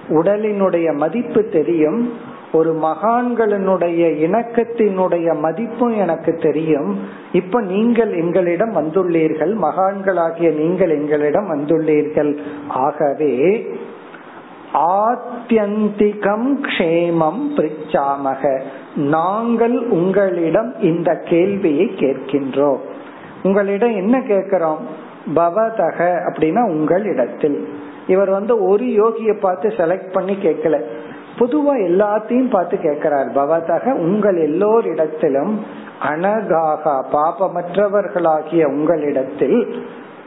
உடலினுடைய மதிப்பு தெரியும் ஒரு மகான்களினுடைய இணக்கத்தினுடைய மதிப்பும் எனக்கு தெரியும். இப்ப நீங்கள் எங்களிடம் வந்துள்ளீர்கள் மகான்களாகிய நீங்கள் எங்களிடம் வந்துள்ளீர்கள். ஆகவே ஆத்தியந்திகம் க்ஷேமம் பிரிச்சாமக. நாங்கள் உங்களிடம் இந்த கேள்வியை கேட்கின்றோம். உங்களிடம் என்ன கேட்கிறோம்? பவதக அப்படின்னா உங்களிடத்தில். இவர் வந்து ஒரு யோகியை பார்த்து செலக்ட் பண்ணி கேட்கல. பொதுவா எல்லாத்தையும் பார்த்து கேட்கிறார். பவதக உங்கள் எல்லோரிடத்திலும் அனகாக பாபமற்றவர்களாகிய உங்களிடத்தில்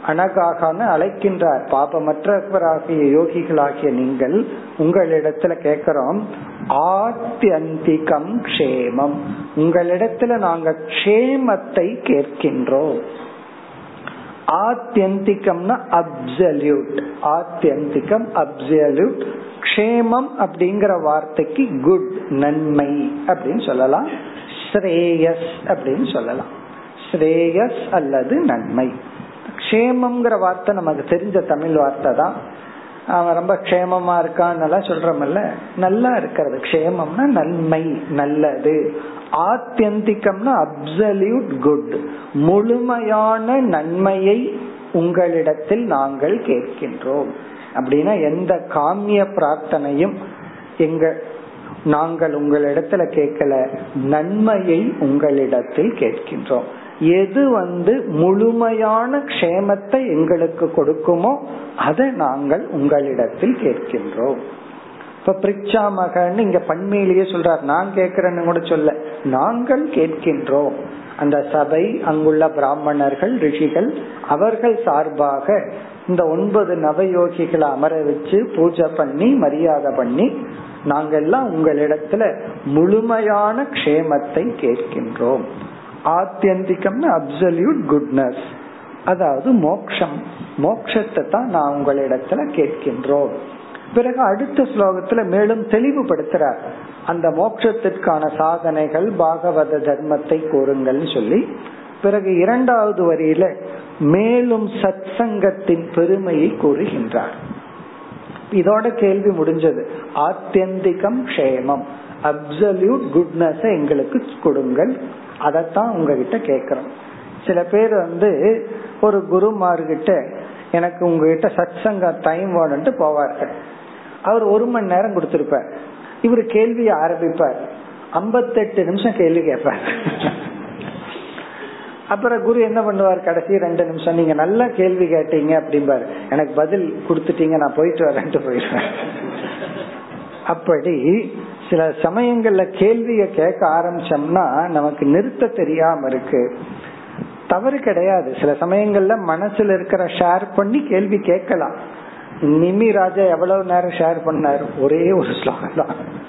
அனகாகான்னு அழைக்கின்றார். பாபமற்றவராகிய யோகிகளாகிய நீங்கள் உங்களிடத்துல கேட்கிறோம் ஆத்தியந்திகம் க்ஷேமம். உங்களிடத்துல நாங்க க்ஷேமத்தை கேட்கின்றோம். ஆத்தியந்திகம்னா அப்சல்யூட். ஆத்தியந்திகம் அப்சல்யூட். க்ஷேமம் அப்படிங்கிற வார்த்தைக்கு குட் நன்மை அப்படின்னு சொல்லலாம். ஸ்ரேயஸ் அப்படின்னு சொல்லலாம். ஸ்ரேயஸ் அல்லது நன்மை. க்ஷேமம்ங்கிற வார்த்தை நமக்கு தெரிஞ்ச தமிழ் வார்த்தை தான். அவன் ரொம்ப க்ஷேமமா இருக்கான்னு சொல்றமல்ல. நல்லா இருக்கிறது. க்ஷேமம்னா நன்மை நல்லது. ஆத்தியந்திகம்னா அப்சல்யூட் குட் முழுமையான நன்மையை உங்களிடத்தில் நாங்கள் கேட்கின்றோம். அப்படின்னா எந்த காமிய பிரார்த்தனையும் எங்க நாங்கள் உங்களிடத்துல கேட்கல. நன்மையை உங்களிடத்தில் கேட்கின்றோம். எது வந்து முழுமையான க்ஷேமத்தை எங்களுக்கு கொடுக்குமோ அதை நாங்கள் உங்களிடத்தில் கேட்கின்றோம். இப்ப பிரிச்சா மகன் இங்க பண்மையிலேயே சொல்றார் நான் கேட்கிறேன்னு கூட சொல்ல நாங்கள் கேட்கின்றோம். அந்த சபை அங்குள்ள பிராமணர்கள் ரிஷிகள் அவர்கள் சார்பாக இந்த ஒன்பது நவயோகிகளை அமர வச்சு பூஜை பண்ணி மரியாதை பண்ணி நாங்கெல்லாம் உங்களிடத்துல முழுமையான க்ஷேமத்தை கேட்கின்றோம். ஆத்தியந்திகம்னு அப்சல்யூட் குட்னஸ் அதாவது மோக்ஷம். மோக்ஷத்தை தான் நான் உங்களிடத்துல கேட்கின்றோம். பிறகு அடுத்த ஸ்லோகத்துல மேலும் தெளிவுபடுத்துறார். அந்த மோட்சத்திற்கான சாதனைகள் பாகவத தர்மத்தை கூறுங்கள்னு சொல்லி. பிறகு இரண்டாவது வரியில மேலும் சத் சங்கத்தின் பெருமையை கூறுகின்றார். இதோட கேள்வி முடிஞ்சது. ஆத்தியந்திகம் க்ஷேமம். அப்சல்யூட் குட்னஸ் எங்களுக்கு கொடுங்கள். அதைத்தான் உங்ககிட்ட கேக்குறோம். சில பேர் வந்து ஒரு குருமார்கிட்ட எனக்கு உங்ககிட்ட சத் சங்க டைம் வேணும்ட்டு போவார்கள். அவர் ஒரு மணி நேரம் கொடுத்திருப்பார். இவர் கேள்வியை ஆரம்பிப்பார். ஐம்பத்தெட்டு நிமிஷம் கேள்வி கேட்பார். அப்புறம் குரு என்ன பண்ணுவார்? கடைசி ரெண்டு நிமிஷம் நீங்க நல்ல கேள்வி கேட்டீங்க அப்படிம்பாரு. எனக்கு பதில் கொடுத்துட்டீங்க நான் போயிட்டு வரேன்ட்டு போயிடுவேன். அப்படி சில சமயங்கள்ல கேள்விய கேட்க ஆரம்பிச்சோம்னா நமக்கு நிறுத்த தெரியாம இருக்கு. தவறு கிடையாது. சில சமயங்கள்ல மனசுல இருக்கிற ஷேர் பண்ணி கேள்வி கேட்கலாம். நிமி ராஜா எவ்வளவு நேரம் ஷேர் பண்ணாரு? ஒரே ஒரு ஸ்லோகம் தான்.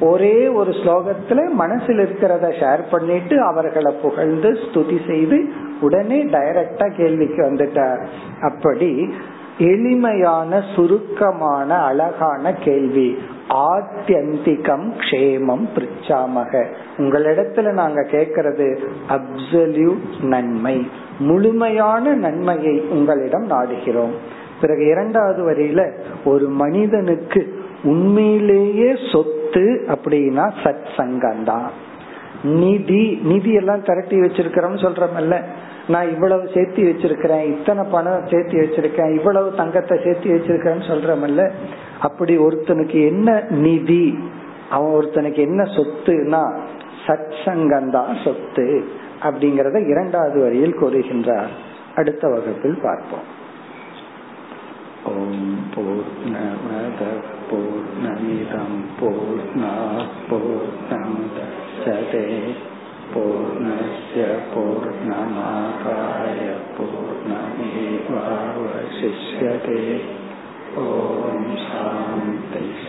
ஒரே ஒரு ஸ்லோகத்துல மனசில் இருக்கிறத ஷேர் பண்ணிட்டு அவர்களை புகழ்ந்து ஸ்துதி செய்து உடனே டைரக்டா கேள்விக்கு வந்துட்டார். அப்படி எளிமையான சுருக்கமான அழகான கேள்வி. ஆத்தியந்திகம் க்ஷேமம் பிரிச்சாமக. உங்களிடத்துல நாங்க கேட்கறது அப்சல்யூட் நன்மை. முழுமையான நன்மையை உங்களிடம் நாடுகிறோம். பிறகு இரண்டாவது வரியில ஒரு மனிதனுக்கு உண்மையிலேயே சொத்து அப்படின்னா சத் சங்கம் தான் நிதி நிதி எல்லாம் திரட்டி வச்சிருக்கிறோம் சொல்றமல்ல நான் இவ்வளவு சேர்த்தி வச்சிருக்கிறேன் இத்தனை பணம் சேர்த்தி வச்சிருக்கேன் இவ்வளவு தங்கத்தை சேர்த்தி வச்சிருக்கேன்னு சொல்றமல்ல அப்படி ஒருத்தனுக்கு என்ன நிதி அவன் ஒருத்தனுக்கு என்ன சொத்துனா சத் சங்கம் தான் சொத்து அப்படிங்கறத இரண்டாவது வரியில் கூறுகின்றார். அடுத்த வகுப்பில் பார்ப்போம். ஓம் பூர்ணமத பூர்ணமிதம் பூர்ணா பூர்ணமுதச்சதே பூர்ணஸ்ய பூர்ணமாதாய பூர்ணமேவாவசிஷ்யதே. ஓம் சாந்தி